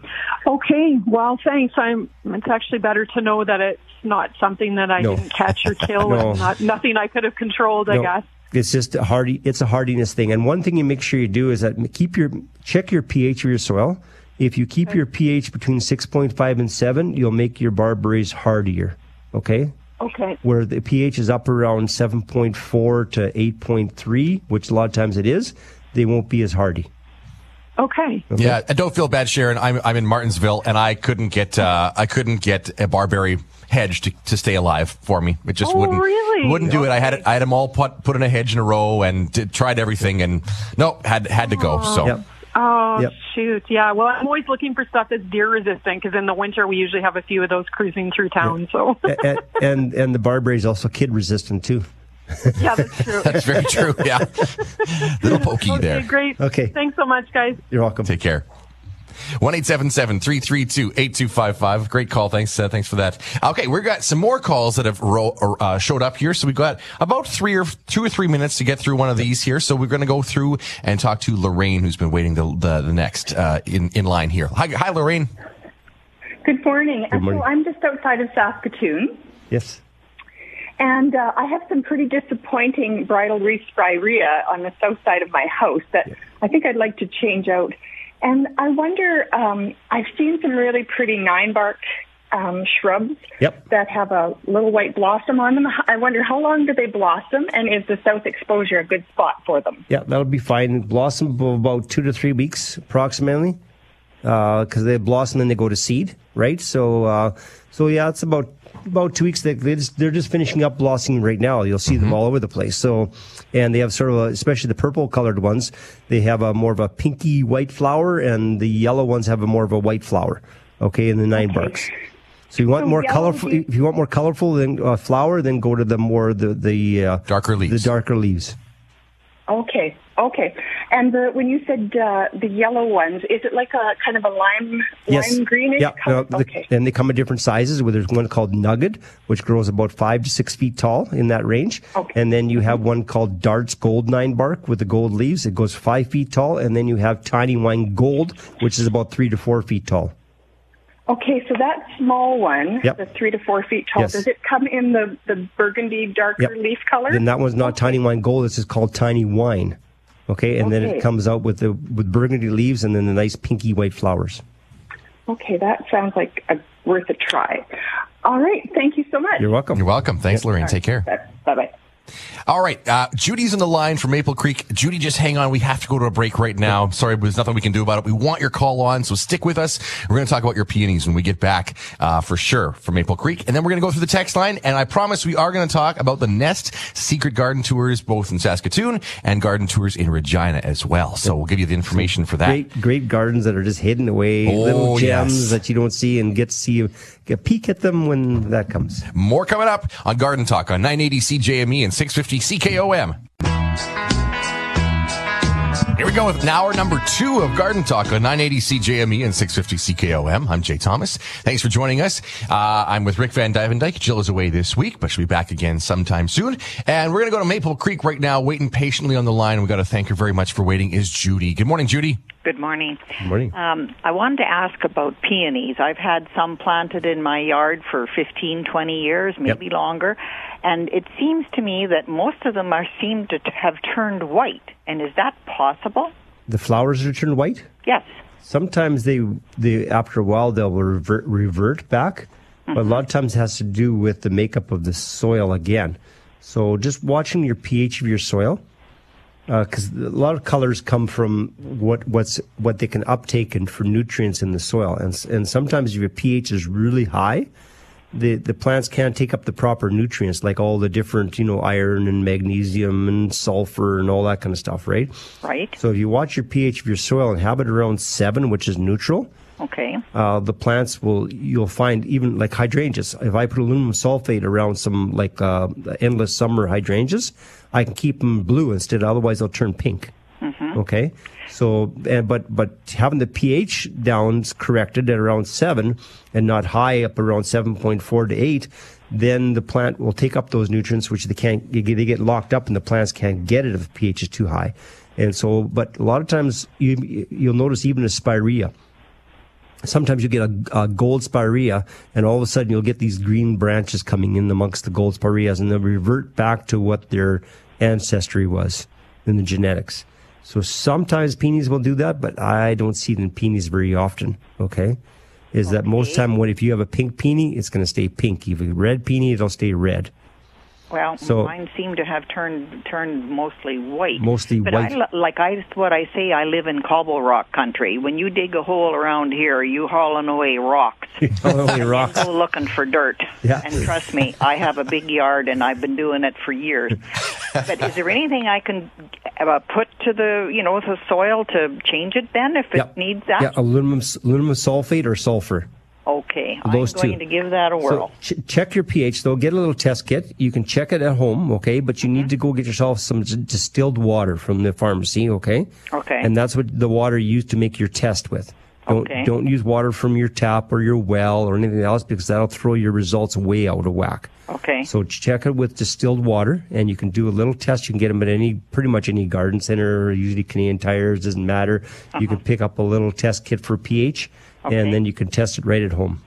Okay. Well, thanks. I'm. It's actually better to know that it's not something that I No. didn't catch or kill, No. and not nothing I could have controlled. I guess. It's just a hardy. It's a hardiness thing. And one thing you make sure you do is that keep your check your pH of your soil. If you keep your pH between six point five and seven, you'll make your barberries hardier. Okay. Okay. Where the pH is up around seven point four to eight point three, which a lot of times it is, they won't be as hardy. Okay. Yeah, and don't feel bad, Sharon. I'm I'm in Martensville, and I couldn't get uh, I couldn't get a barberry hedge to, to stay alive for me. It just Oh, wouldn't really? wouldn't do it. I had it I had them all put put in a hedge in a row and did, tried everything, and no, had had to go. So Yep. Oh Yep. shoot! Yeah. Well, I'm always looking for stuff that's deer resistant because in the winter we usually have a few of those cruising through town. So and, and and the barberry is also kid resistant too. yeah, that's true. that's very true. Yeah, little pokey okay, there. great. Okay. Thanks so much, guys. You're welcome. Take care. One eight seven seven three three two eight two five five. Great call. Thanks. Uh, thanks for that. Okay, we've got some more calls that have ro- uh, showed up here. So we've got about three or two or three minutes to get through one of these here. So we're going to go through and talk to Lorraine, who's been waiting the the, the next uh, in in line here. Hi, hi, Lorraine. Good morning. Good morning. So I'm just outside of Saskatoon, Yes. And uh, I have some pretty disappointing bridal wreath spirea on the south side of my house that I think I'd like to change out. And I wonder, um, I've seen some really pretty nine bark um, shrubs Yep. that have a little white blossom on them. I wonder how long do they blossom, and is the south exposure a good spot for them? Yeah, that'll be fine. Blossom for about two to three weeks approximately, because they blossom and then they go to seed, right? So, uh, so yeah, it's about about two weeks. They, they just, they're just finishing up blossoming right now. You'll see them all over the place. So, and they have sort of, a, especially the purple colored ones, they have a more of a pinky white flower, and the yellow ones have a more of a white flower. Okay, in the nine barks. So you want So more colorful. you- If you want more colorful than uh, flower, then go to the more the the uh, Darker leaves. The darker leaves. Okay, okay. And the, when you said uh, the yellow ones, is it like a kind of a lime lime greenish Yeah, color? the- okay. and they come in different sizes. Where there's one called Nugget, which grows about five to six feet tall in that range. Okay. And then you have one called Darts Gold Nine Bark with the gold leaves. It goes five feet tall. And then you have Tiny Wine Gold, which is about three to four feet tall. Okay, so that small one, Yep. the three to four feet tall, Yes. does it come in the, the burgundy darker Yep. leaf color? Then that one's not Tiny Wine Gold. This is called Tiny Wine. Okay, and then it comes out with the with burgundy leaves and then the nice pinky white flowers. Okay, that sounds like a, worth a try. All right, thank you so much. You're welcome. You're welcome. Thanks, Lorraine. Take care. Bye bye. All right. Uh, Judy's on the line from Maple Creek. Judy, just hang on. We have to go to a break right now. Sorry, but there's nothing we can do about it. We want your call on, so stick with us. We're going to talk about your peonies when we get back, uh, for sure from Maple Creek. And then we're going to go through the text line. And I promise we are going to talk about the Nest Secret Garden Tours, both in Saskatoon and garden tours in Regina as well. So we'll give you the information for that. Great, great gardens that are just hidden away, Oh, little gems yes. that you don't see, and get to see get a peek at them when that comes. More coming up on Garden Talk on 980 CJME and 650 CKOM. Here we go with hour number two of Garden Talk on 980 CJME and 650 CKOM. I'm Jay Thomas. Thanks for joining us. Uh, I'm with Rick vanDuyvendyk. Jill is away this week, but she'll be back again sometime soon. And we're going to go to Maple Creek right now, waiting patiently on the line. We've got to thank her very much for waiting is Judy. Good morning, Judy. Good morning. Good morning. Um, I wanted to ask about peonies. I've had some planted in my yard for 15, 20 years, maybe longer, and it seems to me that most of them are seem to t- have turned white. And is that possible? The flowers are turned white. Yes. Sometimes they, they after a while they'll revert, revert back, but a mm-hmm. lot of times it has to do with the makeup of the soil again. So just watching your pH of your soil, uh, because a lot of colors come from what what's what they can uptake and for nutrients in the soil, and and sometimes if your pH is really high, the the plants can't take up the proper nutrients like all the different you know iron and magnesium and sulfur and all that kind of stuff, right? Right. So if you watch your pH of your soil and have it around seven, which is neutral, Okay. uh, the plants will you'll find even like hydrangeas. If I put aluminum sulfate around some like uh, endless summer hydrangeas, I can keep them blue instead. Otherwise, they'll turn pink. Mm-hmm. Okay, so and, but but having the pH down corrected at around seven and not high up around seven point four to eight, then the plant will take up those nutrients which they can't they get they get locked up and the plants can't get it if the pH is too high. And so, but a lot of times you you'll notice even a spirea sometimes you get a, a gold spirea and all of a sudden you'll get these green branches coming in amongst the gold spireas and they'll revert back to what their ancestry was in the genetics. So sometimes peonies will do that, but I don't see them peonies very often. Okay. Is that most time when if you have a pink peony, it's going to stay pink. If you have a red peony, it'll stay red. Well, So- mine seem to have turned turned mostly white. Mostly but white. I, like I, what I say, I live in cobble rock country. When you dig a hole around here, you hauling away rocks. Only rocks. Go looking for dirt. Yeah. And trust me, I have a big yard and I've been doing it for years. but is there anything I can uh, put to the, you know, the soil to change it then if it needs that? Yeah, aluminum, aluminum sulfate or sulfur. Okay. Those I'm going two. to give that a whirl. So ch- check your pH though. Get a little test kit. You can check it at home, okay? But you Mm-hmm. need to go get yourself some d- distilled water from the pharmacy, okay? Okay. And that's what the water you use to make your test with. Don't Okay. don't use water from your tap or your well or anything else because that'll throw your results way out of whack. Okay. So check it with distilled water, and you can do a little test. You can get them at any, pretty much any garden center. Usually Canadian Tires doesn't matter. You can pick up a little test kit for pH, Uh-huh. Okay. and then you can test it right at home.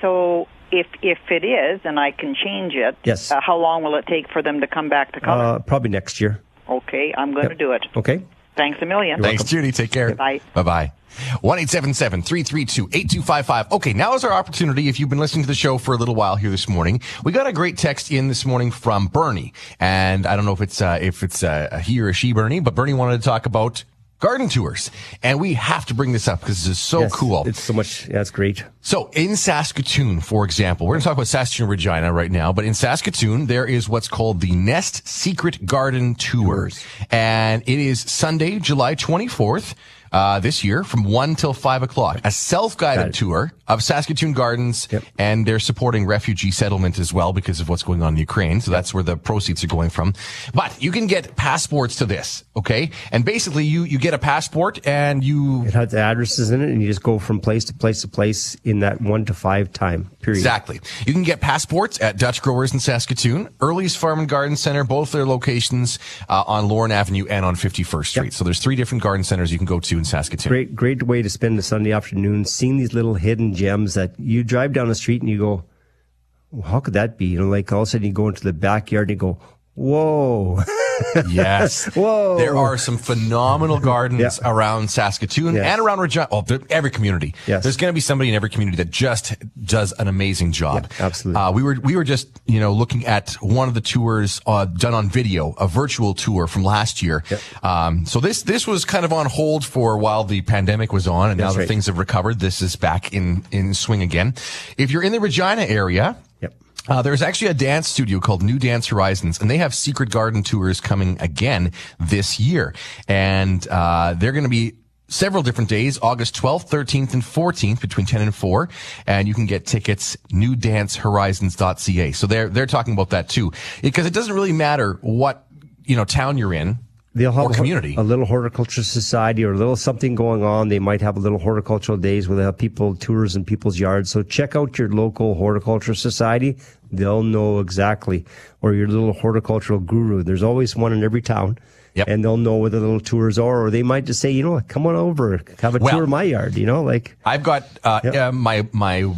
So if if it is and I can change it, Yes. uh, how long will it take for them to come back to color? Uh, probably next year. okay, I'm going to do it. Okay. Thanks a million. Thanks, Judy. Take care. Bye. Bye bye. 1 332 8255. Okay, now is our opportunity. If you've been listening to the show for a little while here this morning, we got a great text in this morning from Bernie. And I don't know if it's, uh, if it's uh, a he or a she, Bernie, but Bernie wanted to talk about garden tours. And we have to bring this up because this is so Yes, cool. It's so much. Yeah, it's great. So in Saskatoon, for example, we're going to talk about Saskatoon Regina right now, but in Saskatoon, there is what's called the Nest Secret Garden Tour. And it is Sunday, July 24th. Uh, this year from 1 till 5 o'clock. A self-guided tour of Saskatoon Gardens Yep. and they're supporting refugee settlement as well because of what's going on in Ukraine. So that's where the proceeds are going from. But you can get passports to this, okay? And basically you, you get a passport and you It has addresses in it, and you just go from place to place to place in that one to five time period. Exactly. You can get passports at Dutch Growers in Saskatoon, Early's Farm and Garden Center, both their locations uh, on Lorne Avenue and on 51st Street. So there's three different garden centers you can go to in Saskatoon. Great, great way to spend a Sunday afternoon seeing these little hidden gems that you drive down the street and you go, well, how could that be? You know, like all of a sudden you go into the backyard and you go, whoa. Yes. Whoa. There are some phenomenal gardens Yeah. around Saskatoon Yes. and around Regina. Well, every community. Yes. There's going to be somebody in every community that just does an amazing job. Yeah, absolutely. Uh, we were we were just you know looking at one of the tours uh, done on video, a virtual tour from last year. Um, so this this was kind of on hold for while the pandemic was on, and now that right. things have recovered, this is back in in swing again. If you're in the Regina area. Uh, there's actually a dance studio called New Dance Horizons, and they have secret garden tours coming again this year. And uh, they're going to be several different days, August 12th, 13th, and 14th between 10 and 4. And you can get tickets, newdancehorizons.ca. So they're, they're talking about that too. Because it doesn't really matter what, you know, town you're in They'll have a, community. a little horticulture society or a little something going on. They might have a little horticultural days where they have people tours in people's yards. So check out your local horticulture society. They'll know exactly, or your little horticultural guru. There's always one in every town. Yep. And they'll know where the little tours are, or they might just say, you know, come on over, have a Well- tour of my yard. You know, like I've got uh, Yep. uh, my my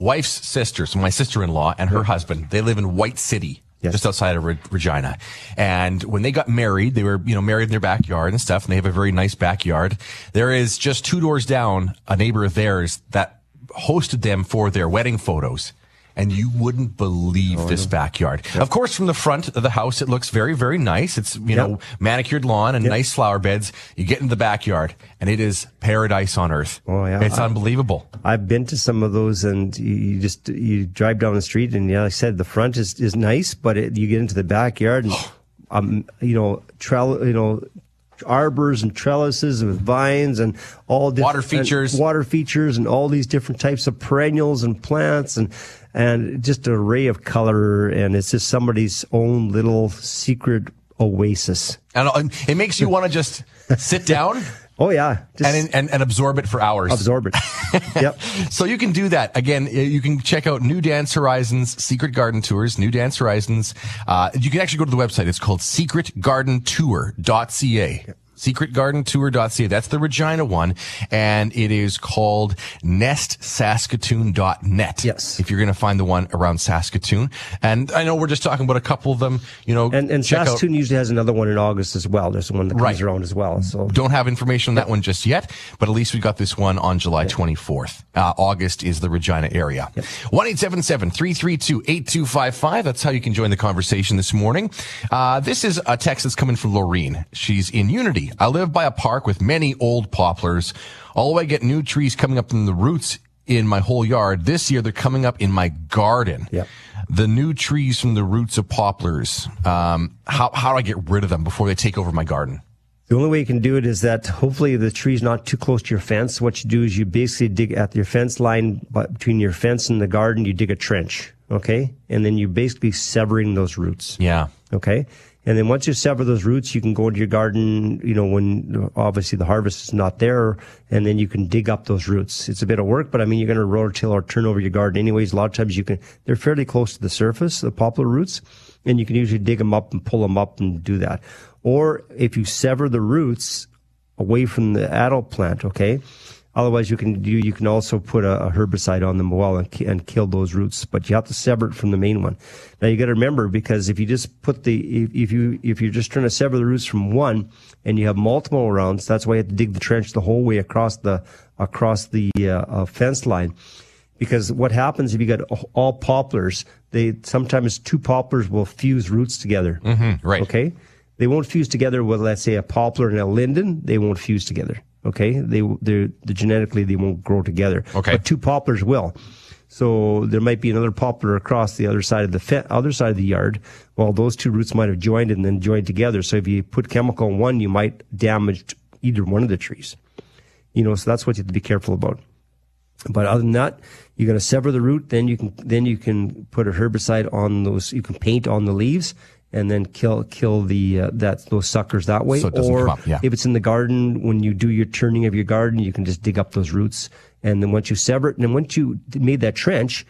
wife's sister, so my sister-in-law and her husband. They live in White City, Yes. just outside of Re- Regina. And when they got married, they were you know married in their backyard and stuff, and they have a very nice backyard. There is just two doors down a neighbor of theirs that hosted them for their wedding photos. And you wouldn't believe Oh, this backyard. Of course, from the front of the house, it looks very, very nice. It's, you know, manicured lawn and nice flower beds. You get in the backyard and it is paradise on earth. Oh, yeah. It's I- unbelievable. I've been to some of those, and you, just you drive down the street, and yeah, like I said, the front is is nice, but it, you get into the backyard, and um, you know, trell, you know, arbors and trellises with vines and all different Water features. and water features, and all these different types of perennials and plants, and and just an array of color, and it's just somebody's own little secret oasis. And it makes you want to just sit down Oh yeah, just and, and, and absorb it for hours. absorb it. yep. So you can do that. Again, you can check out New Dance Horizons Secret Garden Tours, New Dance Horizons. Uh, you can actually go to the website. It's called secretgardentour.ca. Secretgardentour.ca. That's the Regina one. And it is called nestsaskatoon.net. Yes. If you're going to find the one around Saskatoon. And I know we're just talking about a couple of them, you know, And and check out- Saskatoon usually has another one in August as well. There's one that comes Right. around as well. So Don't have information on that one just yet, but at least we got this one on July 24th. Uh, August is the Regina area. One eight seven seven three three two eight two five five. That's how you can join the conversation this morning. Uh, this is a text that's coming from Laureen. She's in Unity. I live by a park with many old poplars. Although I get new trees coming up from the roots in my whole yard, this year they're coming up in my garden. Yep. The new trees from the roots of poplars. Um, how, how do I get rid of them before they take over my garden? The only way you can do it is that hopefully the tree's not too close to your fence. What you do is you basically dig at your fence line between your fence and the garden, you dig a trench. Okay. And then you're basically severing those roots. Yeah. Okay. And then once you sever those roots, you can go into your garden, you know, when obviously the harvest is not there, and then you can dig up those roots. It's a bit of work, but I mean, you're going to rototill or turn over your garden anyways. A lot of times you can, they're fairly close to the surface, the poplar roots, and you can usually dig them up and pull them up and do that. Or if you sever the roots away from the adult plant, okay, Otherwise, you can you, you can also put a, a herbicide on them well and, and kill those roots, but you have to sever it from the main one. Now you got to remember because if you just put the if, if you if you're just trying to sever the roots from one and you have multiple rounds, that's why you have to dig the trench the whole way across the across the uh, uh, fence line. Because what happens if you got all poplars? They sometimes two poplars will fuse roots together. Mm-hmm, right. Okay. They won't fuse together with, let's say, a poplar and a linden. They won't fuse together. Okay. They, they're, they genetically, they won't grow together. Okay. But two poplars will. So there might be another poplar across the other side of the fe- other side of the yard. Well, those two roots might have joined and then joined together. So if you put chemical on one, you might damage either one of the trees. You know, so that's what you have to be careful about. But other than that, you're going to sever the root. Then you can then you can put a herbicide on those. You can paint on the leaves and then kill kill the uh, that those suckers that way. So or up, yeah. if it's in the garden, when you do your turning of your garden, you can just dig up those roots. And then once you sever it, and then once you made that trench,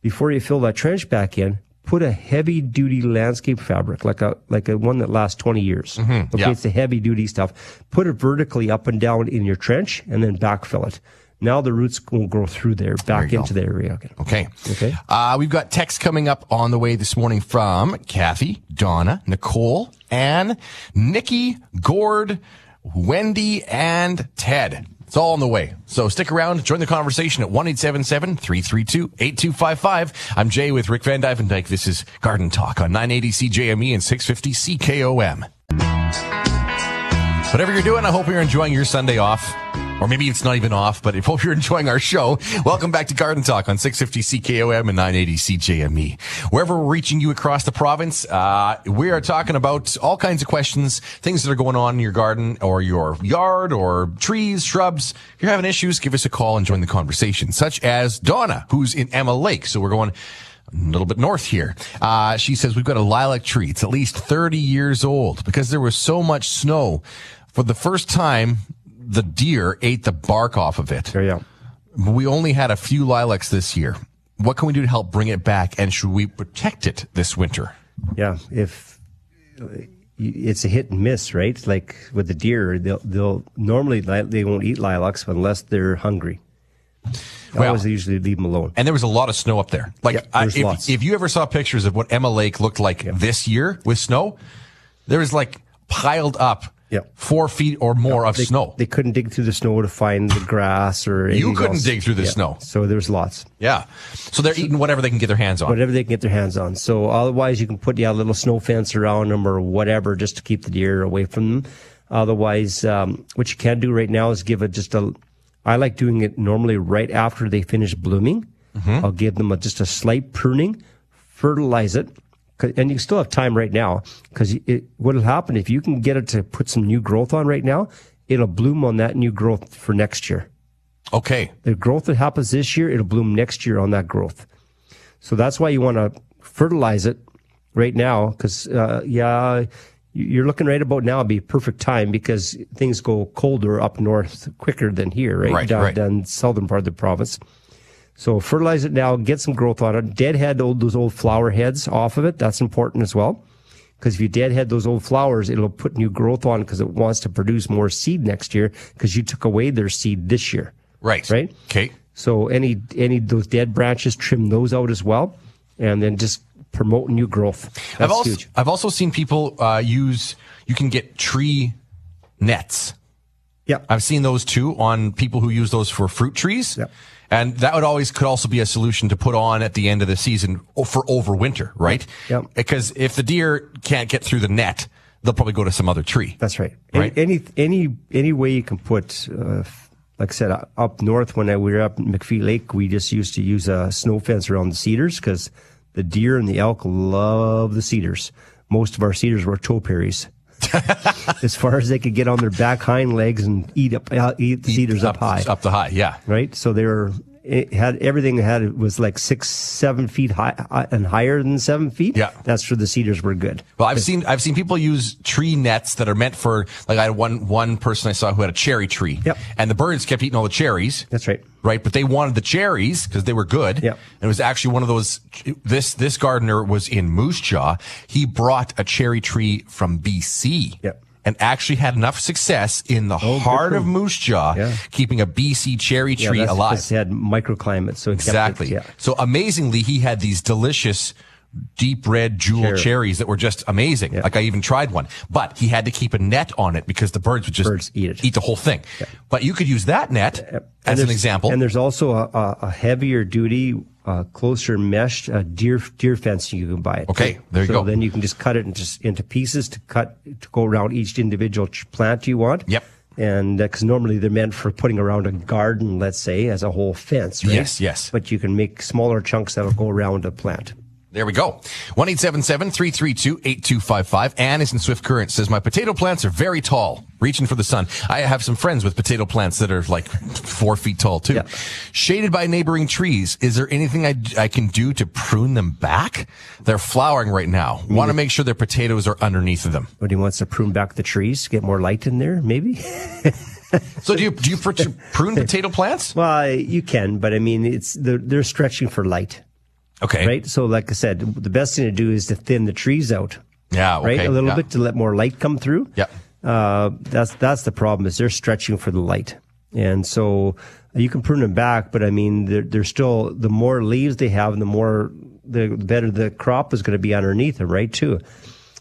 before you fill that trench back in, put a heavy duty landscape fabric, like a like a one that lasts twenty years. Okay, Mm-hmm. yeah. it's the heavy duty stuff. Put it vertically up and down in your trench, and then backfill it. Now the roots will grow through there, back go. into the area. again. Okay. Okay. Uh, we've got text coming up on the way this morning from Kathy, Donna, Nicole, Anne, Nikki, Gord, Wendy, and Ted. It's all on the way. So stick around, join the conversation at 1-877-332-8255. I'm Jay with Rick Van Dyke. This is Garden Talk on 980 CJME and 650 CKOM. Whatever you're doing, I hope you're enjoying your Sunday off. Or maybe it's not even off, but I hope you're enjoying our show. Welcome back to Garden Talk on 650 CKOM and 980 CJME. Wherever we're reaching you across the province, uh, we are talking about all kinds of questions, things that are going on in your garden or your yard or trees, shrubs. If you're having issues, give us a call and join the conversation, such as Donna, who's in Emma Lake. So we're going a little bit north here. Uh, she says we've got a lilac tree. It's at least 30 years old because there was so much snow. For the first time, the deer ate the bark off of it. There you go. We only had a few lilacs this year. What can we do to help bring it back? And should we protect it this winter? Yeah, if it's a hit and miss, right? Like with the deer, they'll they'll normally they won't eat lilacs unless they're hungry. Well- Otherwise, they usually leave them alone. And there was a lot of snow up there. Like, Yeah, I, if, if you ever saw pictures of what Emma Lake looked like this year with snow, there was like piled up Yeah. four feet or more of They, snow. They couldn't dig through the snow to find the grass or anything You couldn't else. dig through the Yeah. snow. So there's lots. yeah. So they're eating whatever they can get their hands on. whatever they can get their hands on. So otherwise, you can put yeah a little snow fence around them or whatever just to keep the deer away from them. Otherwise, um, what you can do right now is give it just a. I like doing it normally right after they finish blooming. I'll give them a, just a slight pruning, fertilize it, and you still have time right now because what'll happen if you can get it to put some new growth on right now, it'll bloom on that new growth for next year okay. the growth that happens this year, it'll bloom next year on that growth. So that's why you want to fertilize it right now, because uh, yeah, you're looking right about now would be perfect time because things go colder up north quicker than here, right? Right, down, right. down southern part of the province. So fertilize it now, get some growth on it. Deadhead old, those old flower heads off of it. That's important as well. Because if you deadhead those old flowers, it'll put new growth on because it wants to produce more seed next year because you took away their seed this year. Right. Right? Okay. So any any those dead branches, trim those out as well, and then just promote new growth. That's I've also huge. I've also seen people uh, use. You can get tree nets. Yeah, I've seen those too on people who use those for fruit trees. Yep. And that would always could also be a solution to put on at the end of the season for over winter, right? Yep. Because if the deer can't get through the net, they'll probably go to some other tree. that's right. Right. Any any any, any way you can put. Uh, like I said, uh, up north when I, we were up in McPhee Lake, we just used to use a snow fence around the cedars because the deer and the elk love the cedars. Most of our cedars were topiaries. as far as they could get on their back hind legs and eat up, uh, eat the cedars up, high. Up the high, yeah. right? So they were it had everything had was like six, seven feet high uh, and higher than seven feet. Yeah. that's where the cedars were good. Well, I've seen I've seen people use tree nets that are meant for like I had one one person I saw who had a cherry tree. Yep. And the birds kept eating all the cherries. That's right. Right, but they wanted the cherries because they were good. Yep. And it was actually one of those. This this gardener was in Moose Jaw. He brought a cherry tree from BC. Yep. and actually had enough success in the oh, good heart of. Moose Jaw, Yeah. keeping a BC cherry Yeah, tree that's alive. It had microclimate, so kept it- Exactly. yeah. So amazingly, he had these delicious deep red jewel Cherry. cherries that were just amazing. Yeah. Like I even tried one, but he had to keep a net on it because the birds would just Birds eat it. the whole thing. But you could use that net And as an example. And there's also a, a, heavier duty, uh, closer meshed uh, deer deer fencing you can buy. It. Okay, there you so go. Then you can just cut it into, into pieces to cut to go around each individual plant you want. Yep. And because normally they're meant for putting around a garden, let's say, as a whole fence. Right? Yes, yes. But you can make smaller chunks that'll go around a plant. There we go. 1-877-332-8255. Ann is in Swift Current says, my potato plants are very tall, reaching for the sun. I have some friends with potato plants that are like four feet tall too. Yeah. Shaded by neighboring trees. Is there anything I, I can do to prune them back? They're flowering right now. Want to make sure their potatoes are underneath of them. But he wants to prune back the trees, get more light in there, maybe. So do you, do you prune potato plants? well, you can, but I mean, it's they're, they're stretching for light. Okay. right? So, like I said, the best thing to do is to thin the trees out, Yeah. right? A little yeah. bit to let more light come through. Yeah. Uh, that's that's the problem is they're stretching for the light, and so you can prune them back, but I mean, they're, they're still the more leaves they have, the more the better the crop is going to be underneath them, right? Too.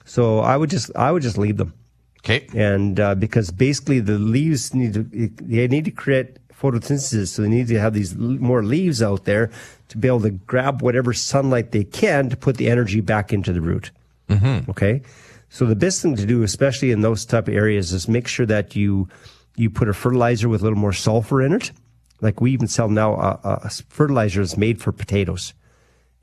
So I would just I would just leave them, Okay. and uh, because basically the leaves need to they need to create photosynthesis, so they need to have these more leaves out there to be able to grab whatever sunlight they can to put the energy back into the root. Mm-hmm. Okay, so the best thing to do, especially in those type of areas, is make sure that you you put a fertilizer with a little more sulfur in it. Like we even sell now uh, uh, a, a fertilizer that's made for potatoes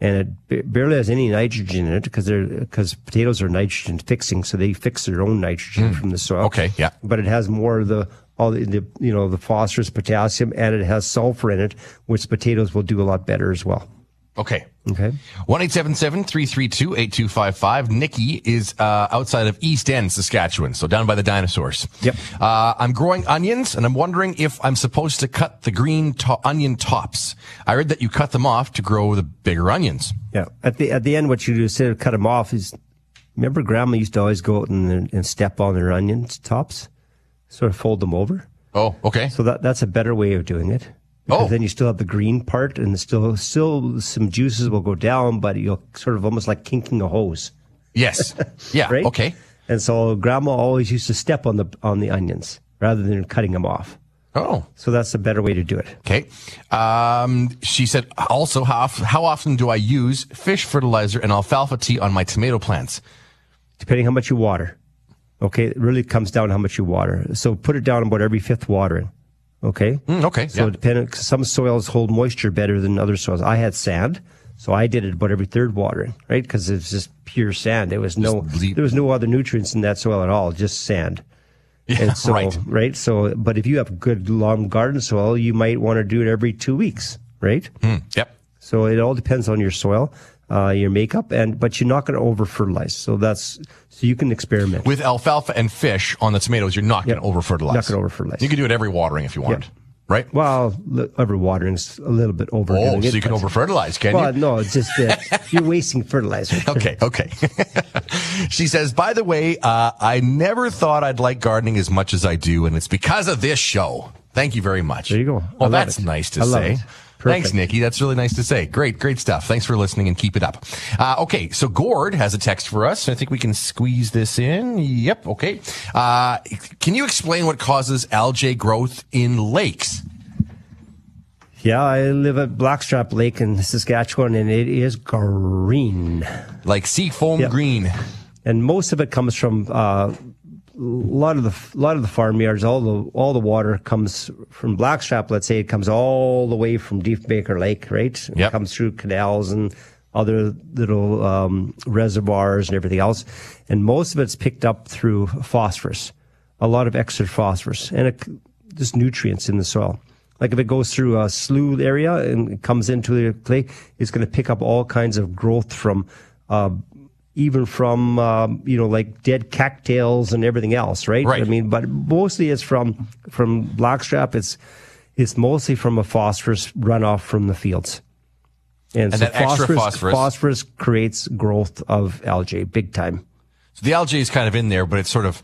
and it barely has any nitrogen in it because they're because potatoes are nitrogen fixing, so they fix their own nitrogen mm. from the soil. Okay, yeah. But it has more of the all the, the you know the phosphorus, potassium, and it has sulfur in it, which potatoes will do a lot better as well. Okay. Okay. 1-877-332-8255. Nikki is uh, outside of East End, Saskatchewan, so down by the dinosaurs. Yep. Uh, I'm growing onions, and I'm wondering if I'm supposed to cut the green to- onion tops. I heard that you cut them off to grow the bigger onions. Yeah. At the at the end, what you do instead of cut them off is remember Grandma used to always go out and, and step on their onion tops, sort of fold them over. Oh, okay. So that that's a better way of doing it. Because Oh. then you still have the green part, and still still some juices will go down, but you'll sort of almost like kinking a hose, Yes. Yeah. right? Okay. And so Grandma always used to step on the on the onions rather than cutting them off. Oh, So that's a better way to do it. okay. Um, she said also, how, how often do I use fish fertilizer and alfalfa tea on my tomato plants? Depending how much you water. Okay, it really comes down how much you water. So put it down about every fifth watering. Okay. Mm, okay. So yeah. depending, some soils hold moisture better than other soils. I had sand, so I did it about every third watering, right? Because it's just pure sand. There was no, there was no other nutrients in that soil at all, just sand. Yeah, And so, right. right. So, but if you have good long garden soil, you might want to do it every two weeks, right? Mm, yep. So it all depends on your soil, uh, your makeup, and but you're not going to over fertilize. So that's so you can experiment. With alfalfa and fish on the tomatoes, you're not going to over fertilize. Not gonna over-fertilize. You can do it every watering if you want. Yeah. Right? well, li- watering is a little bit over. oh, so you can over fertilize, can Well, you? no, it's just that you're wasting fertilizer. Okay, okay. she says, by the way, uh, I never thought I'd like gardening as much as I do, and it's because of this show. Thank you very much. There you go. Well, love that's it. nice to say. it. Thanks, Nikki. That's really nice to say. Great, great stuff. Thanks for listening and keep it up. Uh, okay, so Gord has a text for us. I think we can squeeze this in. Yep, okay. Uh, can you explain what causes algae growth in lakes? Yeah, I live at Blackstrap Lake in Saskatchewan, and it is green. Like sea foam Yep. green. and most of it comes from uh, a lot of the lot of the farmyards. All the all the water comes from Blackstrap. Let's say it comes all the way from Diefenbaker Lake, right? It comes through canals and other little um, reservoirs and everything else, and most of it's picked up through phosphorus. A lot of extra phosphorus and it, just nutrients in the soil. Like if it goes through a slough area and comes into the clay, it's going to pick up all kinds of growth from uh, even from um, you know like dead cattails and everything else, right? Right. I mean, but mostly it's from from blackstrap. It's it's mostly from a phosphorus runoff from the fields, and, And that extra phosphorus- phosphorus creates growth of algae big time. So the algae is kind of in there, but it's sort of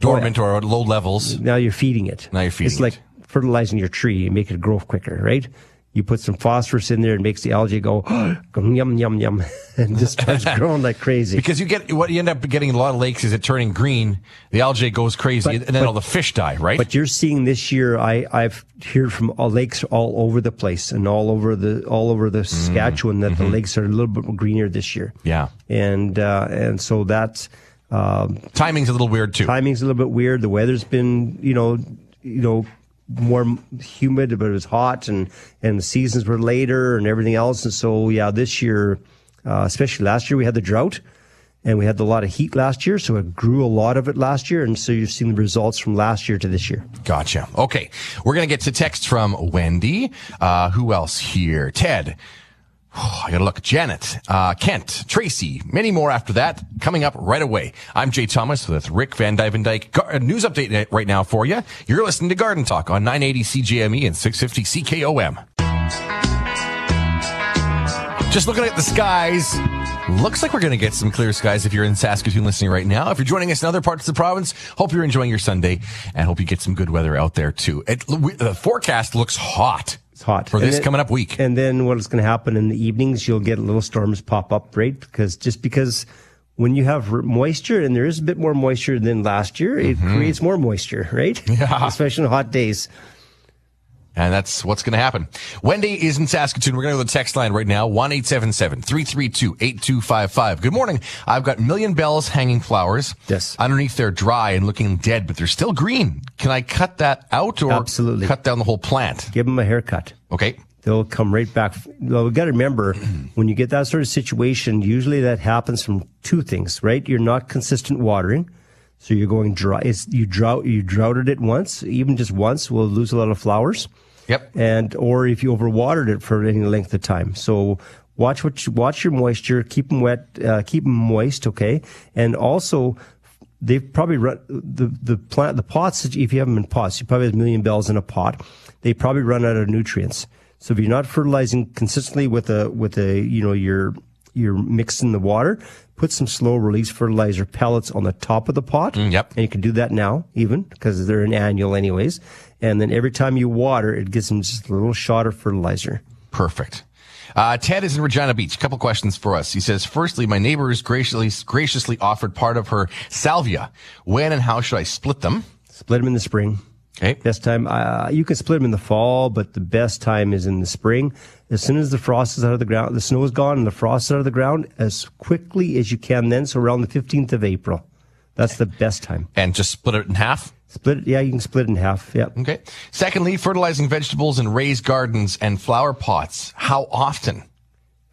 dormant or at low levels. Now you're feeding it. Now you're feeding it. It's like fertilizing your tree and make it grow quicker, right? You put some phosphorus in there and makes the algae go, yum yum yum, and just starts growing like crazy. Because you get what you end up getting in a lot of lakes is it turning green, the algae goes crazy, and then all the fish die, right? But you're seeing this year. I I've heard from all lakes all over the place and all over the all over the Saskatchewan that the lakes are a little bit greener this year. Mm-hmm. yeah, and uh, and so that's um, timing's a little weird too. timing's a little bit weird. The weather's been you know you know more humid, but it was hot, and and the seasons were later and everything else. And so yeah, this year, uh, especially last year, we had the drought. And we had a lot of heat last year, so it grew a lot of it last year. And so you've seen the results from last year to this year. Gotcha. Okay. We're to get to text from Wendy. Uh, who else here? Ted. I gotta look. Janet, uh, Kent, Tracy, many more after that coming up right away. I'm Jay Thomas with Rick Van Dyke. Gar- news update right now for you. You're listening to Garden Talk on 980 CJME and 650 CKOM. Just looking at the skies. Looks like we're going to get some clear skies if you're in Saskatoon listening right now. If you're joining us in other parts of the province, hope you're enjoying your Sunday and hope you get some good weather out there too. It, the forecast looks hot. It's hot For And this then- coming up week. And then what's going to happen in the evenings? You'll get little storms pop up, right? Because just because when you have moisture, and there is a bit more moisture than last year, it creates more moisture, right? Mm-hmm. Yeah. Especially on hot days. And that's what's going to happen. Wendy is in Saskatoon. We're going to go to the text line right now. 1-877-332-8255. Good morning. I've got million bells hanging flowers. Yes. Underneath they're dry and looking dead, but they're still green. Can I cut that out or Absolutely. cut down the whole plant? Give them a haircut. Okay. They'll come right back. Well, we got to remember when you get that sort of situation, usually that happens from two things, right? You're not consistent watering. So you're going dry. It's, you drought, you droughted it once, even just once, will lose a lot of flowers. Yep. and or if you overwatered it for any length of time. So watch what you, watch your moisture, keep them wet, uh, keep them moist, okay, and also. They've probably run the the plant the pots. If you have them in pots, you probably have a million bells in a pot. They probably run out of nutrients. So if you're not fertilizing consistently with a with a you know you're you're mixing the water, put some slow release fertilizer pellets on the top of the pot. yep. And you can do that now, even because they're an annual, anyways. And then every time you water, it gives them just a little shot of fertilizer. Perfect. Uh, Ted is in Regina Beach. A couple questions for us. He says, firstly, my neighbor neighbors graciously, graciously offered part of her salvia. When and how should I split them? Split them in the spring. Okay. Best time, uh, you can split them in the fall, but the best time is in the spring. As soon as the frost is out of the ground, the snow is gone and the frost is out of the ground, as quickly as you can then. So around the 15th of April. That's the best time. And just split it in half? Split it. Yeah, you can split it in half. Yeah. Okay. Secondly, fertilizing vegetables in raised gardens and flower pots. How often?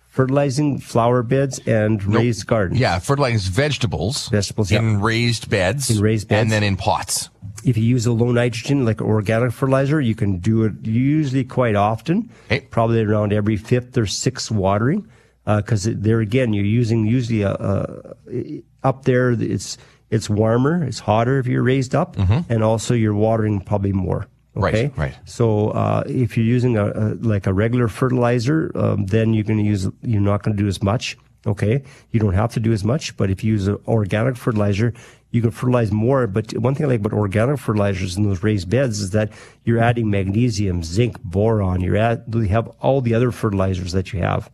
Fertilizing flower beds and raised gardens. Yeah, fertilizing vegetables. Vegetables, in yeah. raised beds. In raised beds. And then in pots. If you use a low nitrogen, like organic fertilizer, you can do it usually quite often, Okay. probably around every fifth or sixth watering. Uh, because there again, you're using usually a, a, up there. It's it's warmer, it's hotter if you're raised up, and also you're watering probably more. Mm-hmm. Right, Okay? right. So uh, if you're using a, a like a regular fertilizer, um, then you're going to use you're not going to do as much. Okay, you don't have to do as much, but if you use an organic fertilizer, you can fertilize more. But one thing I like about organic fertilizers in those raised beds is that you're adding magnesium, zinc, boron. You're add, you have all the other fertilizers that you have,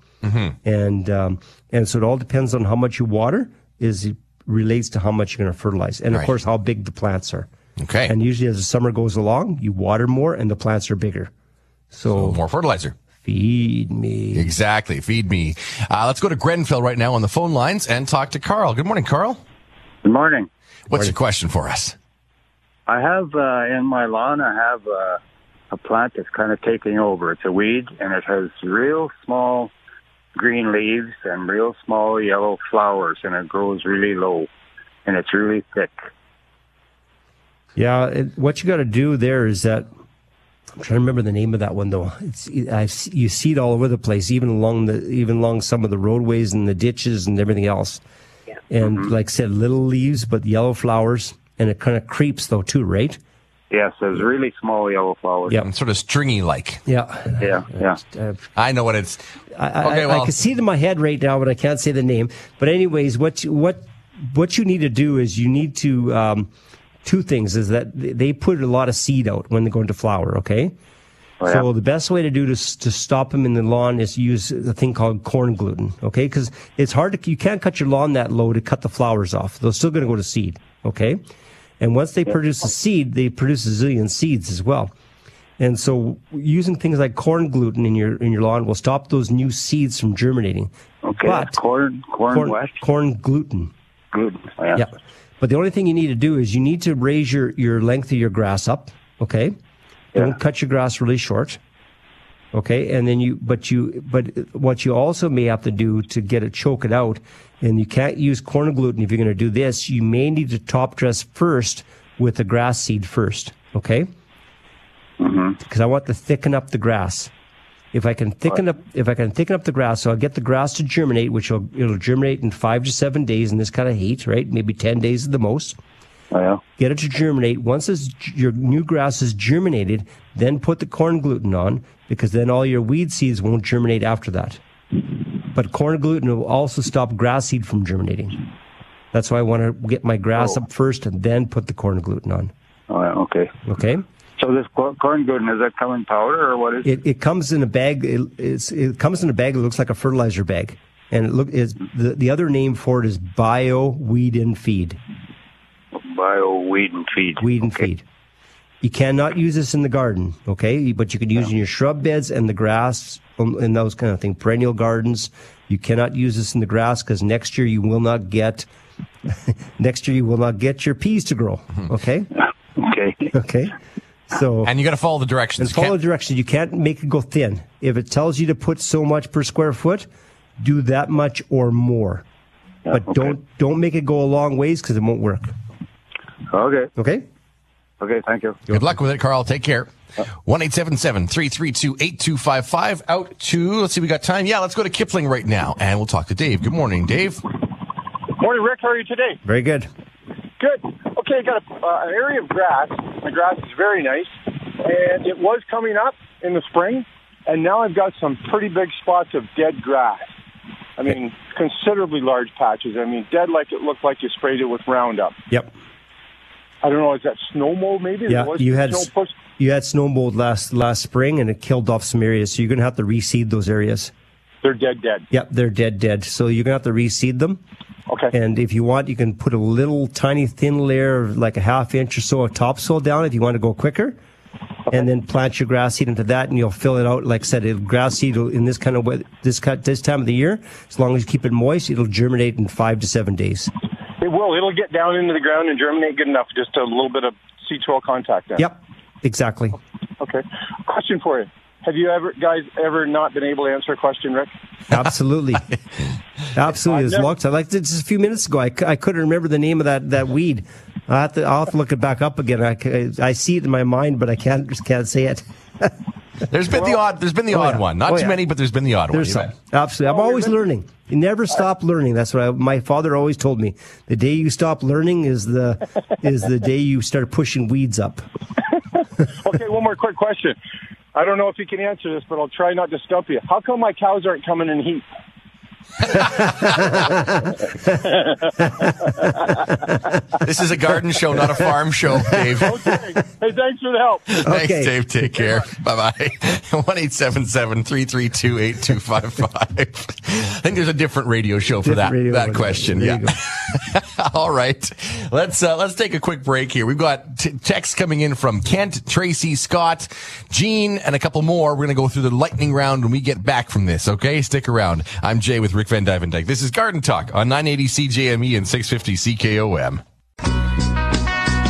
and um, and so it all depends on how much you water. Is relates to how much you're going to fertilize, and of Right. course how big the plants are. Okay. And usually, as the summer goes along, you water more, and the plants are bigger. So More fertilizer. feed me. Exactly. Feed me. Uh, let's go to Grenfell right now on the phone lines and talk to Carl. Good morning, Carl. Good morning. What's your question for us? I have uh, in my lawn. I have uh, a plant that's kind of taking over. It's a weed, and it has real small green leaves and real small yellow flowers, and it grows really low, and it's really thick. Yeah, it, what you got to do there is that I'm trying to remember the name of that one though. It's I you see it all over the place, even along the even along some of the roadways and the ditches and everything else. Yeah. And mm-hmm. like I said, little leaves but yellow flowers, and it kind of creeps though too, right? Yes, there's really small yellow flowers. Yeah. And sort of stringy like. Yeah, Yeah, yeah. Uh, I know what it's. I, I, Okay, I- well- I can see it in my head right now, but I can't say the name. But anyways, what you, what what you need to do is you need to um, two things is that they put a lot of seed out when they go into flower. Okay. So the best way to do to, to stop them in the lawn is use a thing called corn gluten. Okay. Cause it's hard to, you can't cut your lawn that low to cut the flowers off. They're still going to go to seed. Okay. And once they produce a seed, they produce a zillion seeds as well. And so using things like corn gluten in your in your lawn will stop those new seeds from germinating. Okay. But corn, corn, corn, what? corn gluten. Gluten. Oh, yeah. Yeah. But the only thing you need to do is you need to raise your, your length of your grass up. Okay. Don't cut your grass really short. Okay. And then you, but you, but what you also may have to do to get it, choke it out, and you can't use corn gluten if you're going to do this, you may need to top dress first with the grass seed first. Okay. Mm-hmm. Because I want to thicken up the grass. If I can thicken up, if I can thicken up the grass, so I'll get the grass to germinate, which will it'll germinate in five to seven days in this kind of heat, right? Maybe ten days at the most. Oh, yeah. Get it to germinate. Once your new grass is germinated, then put the corn gluten on, because then all your weed seeds won't germinate after that. But corn gluten will also stop grass seed from germinating. That's why I want to get my grass up oh. first and then put the corn gluten on. Oh, yeah. Okay. Okay. So this corn gluten is that come in powder or what is It, it comes in a bag. It, it's, it comes in a bag that looks like a fertilizer bag, and it look is the, the other name for it is bio weed and feed. Bio weed and feed? Weed and Okay. feed. You cannot use this in the garden, okay? But you can use it in your shrub beds and the grass um, and those kind of things. Perennial gardens. You cannot use this in the grass because next year you will not get. next year you will not get your peas to grow. Okay. Okay. Okay. So And you got to follow the directions. and follow the directions. You can't make it go thin. If it tells you to put so much per square foot, do that much or more. but okay. don't don't make it go a long ways because it won't work. Okay. Okay. Okay. Thank you. Good luck with it, Carl. Take care. One eight seven seven three three two eight two five five. Out to let's see, we got time. Yeah, let's go to Kipling right now, and we'll talk to Dave. Good morning, Dave. Morning, Rick. How are you today? Very good. Good. Okay, I got a, uh, an area of grass. The grass is very nice, and it was coming up in the spring, and now I've got some pretty big spots of dead grass. I mean, considerably large patches. I mean, dead like it looked like you sprayed it with Roundup. Yep. I don't know, is that snow mold maybe? Yeah, Was you had you had snow mold last last spring and it killed off some areas. So you're gonna have to reseed those areas. They're dead, dead. Yep, they're dead, dead. So you're gonna have to reseed them. Okay. And if you want, you can put a little tiny thin layer, of like a half inch or so of topsoil down if you want to go quicker. And then plant your grass seed into that, and you'll fill it out. Like I said, grass seed in this kind of weather, this cut this time of the year, as long as you keep it moist, it'll germinate in five to seven days. It will. It'll get down into the ground and germinate good enough. Just a little bit of seed soil contact then. Yep, exactly. Okay. Question for you. Have you ever, guys, ever not been able to answer a question, Rick? Absolutely. Absolutely. Never- long as like just a few minutes ago, I, c- I couldn't remember the name of that, that weed. I have to, I'll have to look it back up again. I, I see it in my mind, but I can't, just can't say it. There's been the odd. There's been the Oh, odd yeah. one. Not Oh, too yeah. many, but there's been the odd There's one. some. Absolutely. I'm oh, always learning. You never stop learning. That's what I, my father always told me. The day you stop learning is the, is the day you start pushing weeds up. okay, one more quick question. I don't know if you can answer this, but I'll try not to stump you. How come my cows aren't coming in heat? This is a garden show, not a farm show, Dave. Okay. hey, thanks for the help. Thanks, Okay. Dave. Take care. Bye bye. One eight seven seven three three two eight two five five. I think there's a different radio show for that Different radio that question. There yeah. All right. Let's uh, let's take a quick break here. We've got t- texts coming in from Kent, Tracy, Scott, Gene, and a couple more. We're gonna go through the lightning round when we get back from this. Okay, stick around. I'm Jay with Rick vanDuyvendyk. This is Garden Talk on 980 CJME and 650 CKOM.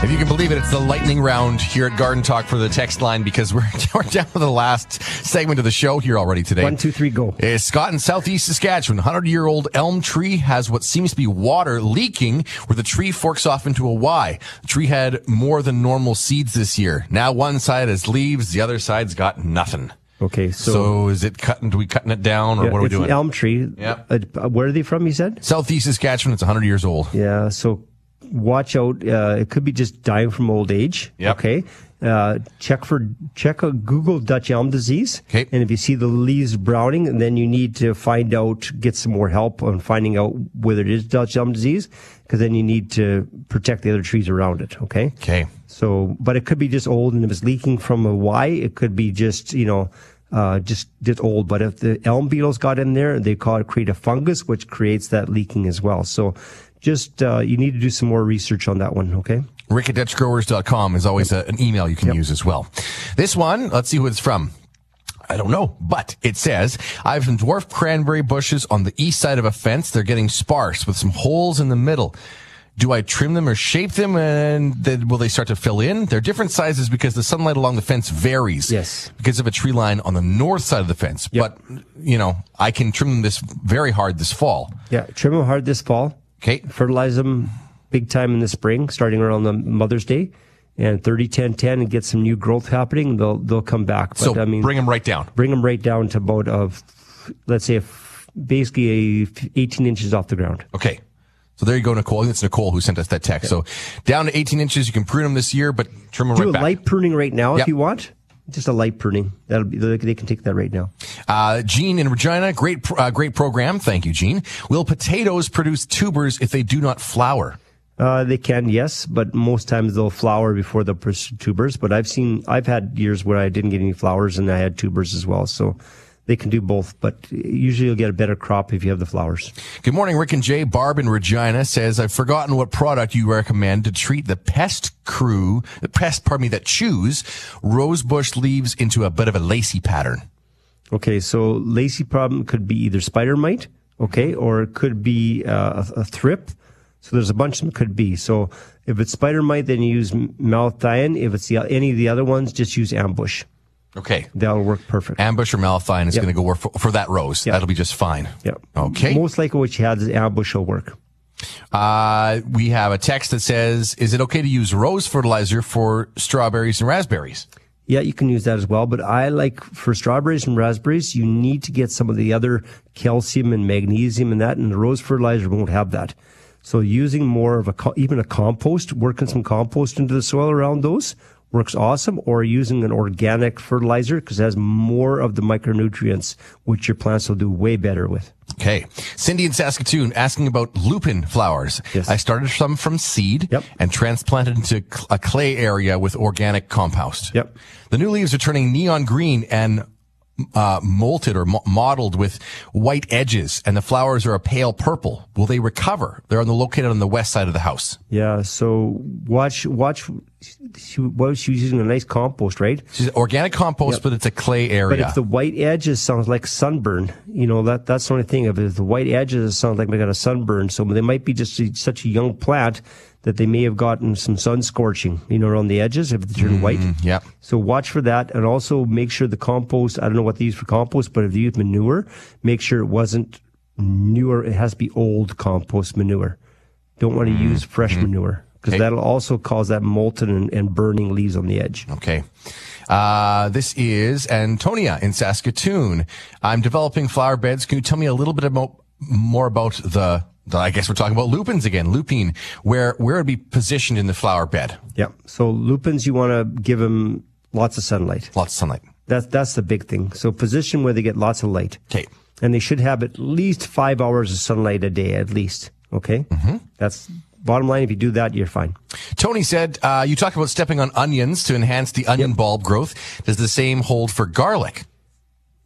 If you can believe it, it's the lightning round here at Garden Talk for the text line because we're, we're down to the last segment of the show here already today. One, two, three, go. Uh, Scott in southeast Saskatchewan, 100 year old elm tree has what seems to be water leaking where the tree forks off into a Y. The tree had more than normal seeds this year. Now one side has leaves, the other side's got nothing. Okay. So, So, is it cutting, do we cutting it down or yeah, what are we it's doing? an elm tree. Yeah. Uh, where are they from, you said? southeast Saskatchewan, it's 100 years old. Yeah. So watch out. Uh, it could be just dying from old age. Yep. Okay. Uh, check for check a Google Dutch elm disease. Okay. And if you see the leaves browning, then you need to find out, get some more help on finding out whether it is Dutch elm disease, because then you need to protect the other trees around it. Okay. Okay. So, but it could be just old, and if it's leaking from a Y, it could be just you know. Uh, just just old, but if the elm beetles got in there, they call it create a fungus, which creates that leaking as well. So, just uh, you need to do some more research on that one. Okay. Rick at DutchGrowers.com is always a, an email you can use as well. This one, let's see who it's from. I don't know, but it says, I have some dwarf cranberry bushes on the east side of a fence. They're getting sparse with some holes in the middle. Do I trim them or shape them and then will they start to fill in? They're different sizes because the sunlight along the fence varies. Yes. Because of a tree line on the north side of the fence. Yep. But, you know, I can trim them this very hard this fall. Yeah, trim them hard this fall. Okay. Fertilize them big time in the spring, starting around the Mother's Day, and 30, 10, 10, and get some new growth happening. They'll they'll come back. But So I mean, bring them right down. bring them right down to about of, let's say, a basically a f- 18 inches off the ground. Okay. So there you go, Nicole. I it's Nicole who sent us that text. So down to 18 inches, you can prune them this year, but trim them Do right a back. light pruning right now Yep. if you want. Just a light pruning. That'll be they they can take that right now. Uh, Gene in Regina, great, uh, great program. Thank you, Gene. Will potatoes produce tubers if they do not flower? Uh, they can, yes, but most times they'll flower before they'll pursue tubers. But I've seen, I've had years where I didn't get any flowers and I had tubers as well. So they can do both, but usually you'll get a better crop if you have the flowers. Good morning, Rick and Jay. Barb in Regina says, I've forgotten what product you recommend to treat the pest crew, the pest, pardon me, that chews rosebush leaves into a bit of a lacy pattern. Okay, so lacy problem could be either spider mite, okay, or it could be uh, a, a thrip. So there's a bunch of them could be. So if it's spider mite, then you use malathion. If it's the, any of the other ones, just use ambush. Okay. That'll work perfect. Ambush or malathion is Yep. going to go work for, for that rose. Yep. That'll be just fine. Yep. Okay. Most likely what you had is ambush will work. Uh, we have a text that says, is it okay to use rose fertilizer for strawberries and raspberries? Yeah, you can use that as well. But I like for strawberries and raspberries, you need to get some of the other calcium and magnesium and that, and the rose fertilizer won't have that. So using more of a, even a compost, working some compost into the soil around those works awesome, or using an organic fertilizer because it has more of the micronutrients, which your plants will do way better with. Okay. Cindy in Saskatoon asking about lupin flowers. Yes. I started some from seed Yep. and transplanted into a clay area with organic compost. Yep. The new leaves are turning neon green and uh, molted or mo- mottled with white edges, and the flowers are a pale purple. Will they recover? They're on the located on the west side of the house. Yeah. So watch, watch. She, well, she was using a nice compost, right? She's organic compost, Yep. but it's a clay area. But if the white edges sounds like sunburn, you know that that's the only thing. If the white edges sound like they got a sunburn, so they might be just such a young plant that they may have gotten some sun scorching, you know, around the edges if they turn white. Mm-hmm, yeah. So watch for that, and also make sure the compost. I don't know what they use for compost, but if they use manure, make sure it wasn't newer. It has to be old compost manure. Don't want to mm-hmm, use fresh mm-hmm. manure because that'll also cause that molten and, and burning leaves on the edge. Okay. Uh, this is Antonia in Saskatoon. I'm developing flower beds. Can you tell me a little bit about more about the I guess we're talking about lupins again, lupine, where, where it'd be positioned in the flower bed? Yeah. So lupins, you want to give them lots of sunlight. Lots of sunlight. That's that's the big thing. So position where they get lots of light. Okay. And they should have at least five hours of sunlight a day, at least. Okay. Mm-hmm. That's bottom line. If you do that, you're fine. Tony said, uh, you talked about stepping on onions to enhance the onion bulb growth. Does the same hold for garlic?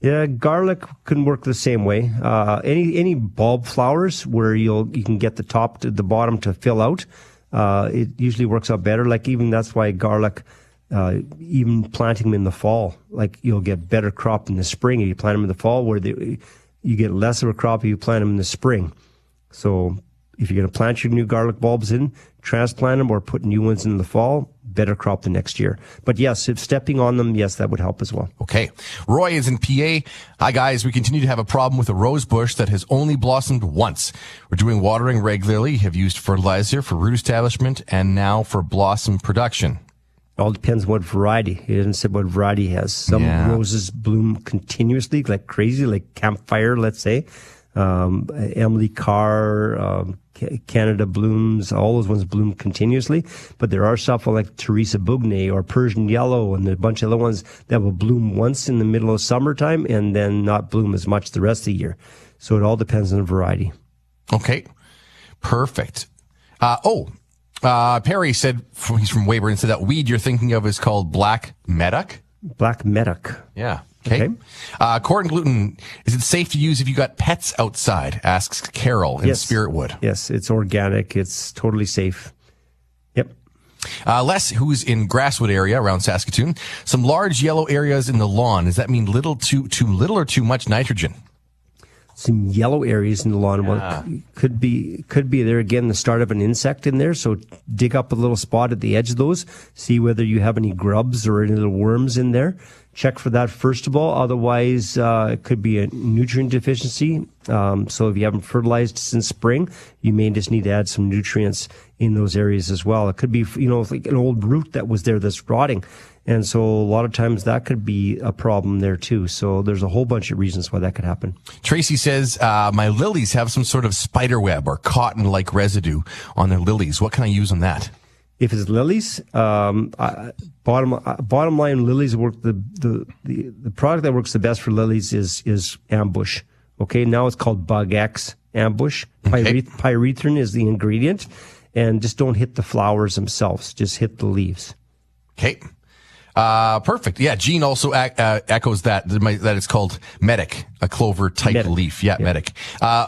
Yeah, garlic can work the same way. Uh, any any bulb flowers where you'll you can get the top to the bottom to fill out. Uh, it usually works out better. Like even that's why garlic. Uh, even planting them in the fall, like you'll get better crop in the spring if you plant them in the fall, where they, you get less of a crop if you plant them in the spring. So if you're going to plant your new garlic bulbs in, transplant them or put new ones in the fall, better crop the next year. But yes, if stepping on them, yes, that would help as well. Okay. Roy is in PA. Hi guys. We continue to have a problem with a rose bush that has only blossomed once. We're doing watering regularly, have used fertilizer for root establishment and now for blossom production. all depends what variety. He didn't say what variety he has. Some Yeah. roses bloom continuously, like crazy, like campfire, let's say. Um, Emily Carr, um, Canada blooms, all those ones bloom continuously. But there are stuff like Teresa Bugnet or Persian yellow and a bunch of other ones that will bloom once in the middle of summertime and then not bloom as much the rest of the year. So it all depends on the variety. Okay. Perfect. Uh, oh, uh, Perry said he's from Weyburn and said that weed you're thinking of is called black medic. Black medic. Yeah. Okay. Okay. Uh, corn gluten, is it safe to use if you got pets outside? Asks Carol in Yes. Spiritwood. Yes, it's organic. It's totally safe. Yep. Uh, Les, who's in Grasswood area around Saskatoon, some large yellow areas in the lawn. Does that mean little too, too little or too much nitrogen? some yellow areas in the lawn. Yeah. c- could be could be there again the start of an insect in there. So dig up a little spot at the edge of those. See whether you have any grubs or any little worms in there. Check for that first of all. Otherwise, uh, it could be a nutrient deficiency. Um, so if you haven't fertilized since spring, you may just need to add some nutrients in those areas as well. It could be you know like an old root that was there that's rotting. And so a lot of times that could be a problem there too. So there's a whole bunch of reasons why that could happen. Tracy says, uh, my lilies have some sort of spider web or cotton like residue on their lilies. What can I use on that? If it's lilies, um, uh, bottom uh, bottom line, lilies work the, the the the product that works the best for lilies is is ambush. Okay, now it's called Bug X ambush. Okay. Pyreth- pyrethrin is the ingredient, and just don't hit the flowers themselves. Just hit the leaves. Okay. Uh, perfect. Yeah. Gene also ac- uh, echoes that, that it's called medic, a clover type leaf. Yeah, medic. Uh,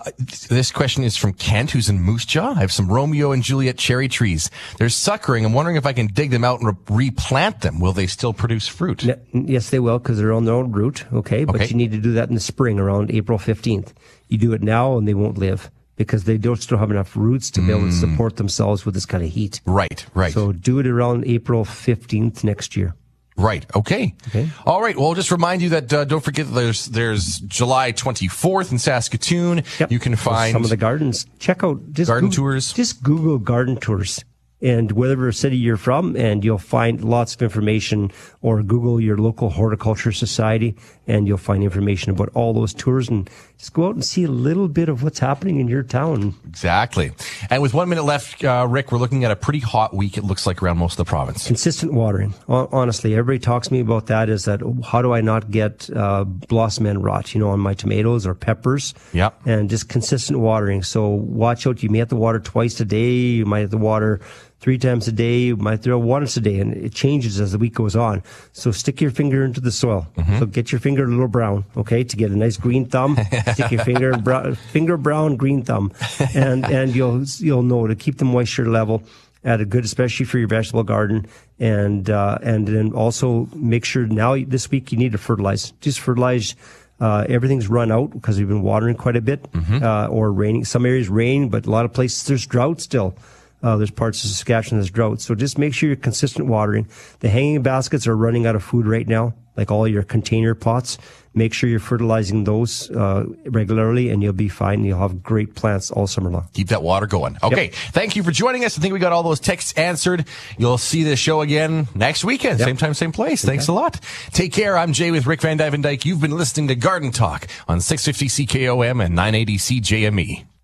this question is from Kent, who's in Moose Jaw. I have some Romeo and Juliet cherry trees. They're suckering. I'm wondering if I can dig them out and re- replant them. Will they still produce fruit? Yes, they will because they're on their own root. Okay, but Okay. you need to do that in the spring around April fifteenth. You do it now, and they won't live because they don't still have enough roots to be able to support themselves with this kind of heat. Right, right. So do it around April fifteenth next year. Right. Okay. Okay. All right. Well, just remind you that uh, don't forget there's there's July 24th in Saskatoon. Yep. You can find some of the gardens. Check out just Garden Google- tours. Just Google garden tours and whatever city you're from, and you'll find lots of information. Or Google your local horticulture society, and you'll find information about all those tours. And just go out and see a little bit of what's happening in your town. exactly. And with one minute left, uh, Rick, we're looking at a pretty hot week. It looks like around most of the province. Consistent watering. Honestly, everybody talks to me about that. Is that how do I not get uh, blossom end rot? You know, on my tomatoes or peppers. Yep. And just consistent watering. So watch out. You may have to water twice a day. You might have to water three times a day. You might throw once a day, and it changes as the week goes on. So stick your finger into the soil. Mm-hmm. So get your finger a little brown, okay, to get a nice green thumb. stick your finger brown, finger brown, green thumb, and and you'll you'll know to keep the moisture level at a good, especially for your vegetable garden. And uh, and then also make sure now this week you need to fertilize. Just fertilize. Uh, everything's run out because we've been watering quite a bit, uh, or raining. Some areas rain, but a lot of places there's drought still. Uh, there's parts of Saskatchewan that's drought. So just make sure you're consistent watering. The hanging baskets are running out of food right now, like all your container pots. Make sure you're fertilizing those uh, regularly, and you'll be fine. You'll have great plants all summer long. Keep that water going. Okay. Thank you for joining us. I think we got all those texts answered. You'll see the show again next weekend. Same time, same place. Thanks a lot. Take care. I'm Jay with Rick vanDuyvendyk. You've been listening to Garden Talk on 650 CKOM and 980 CJME.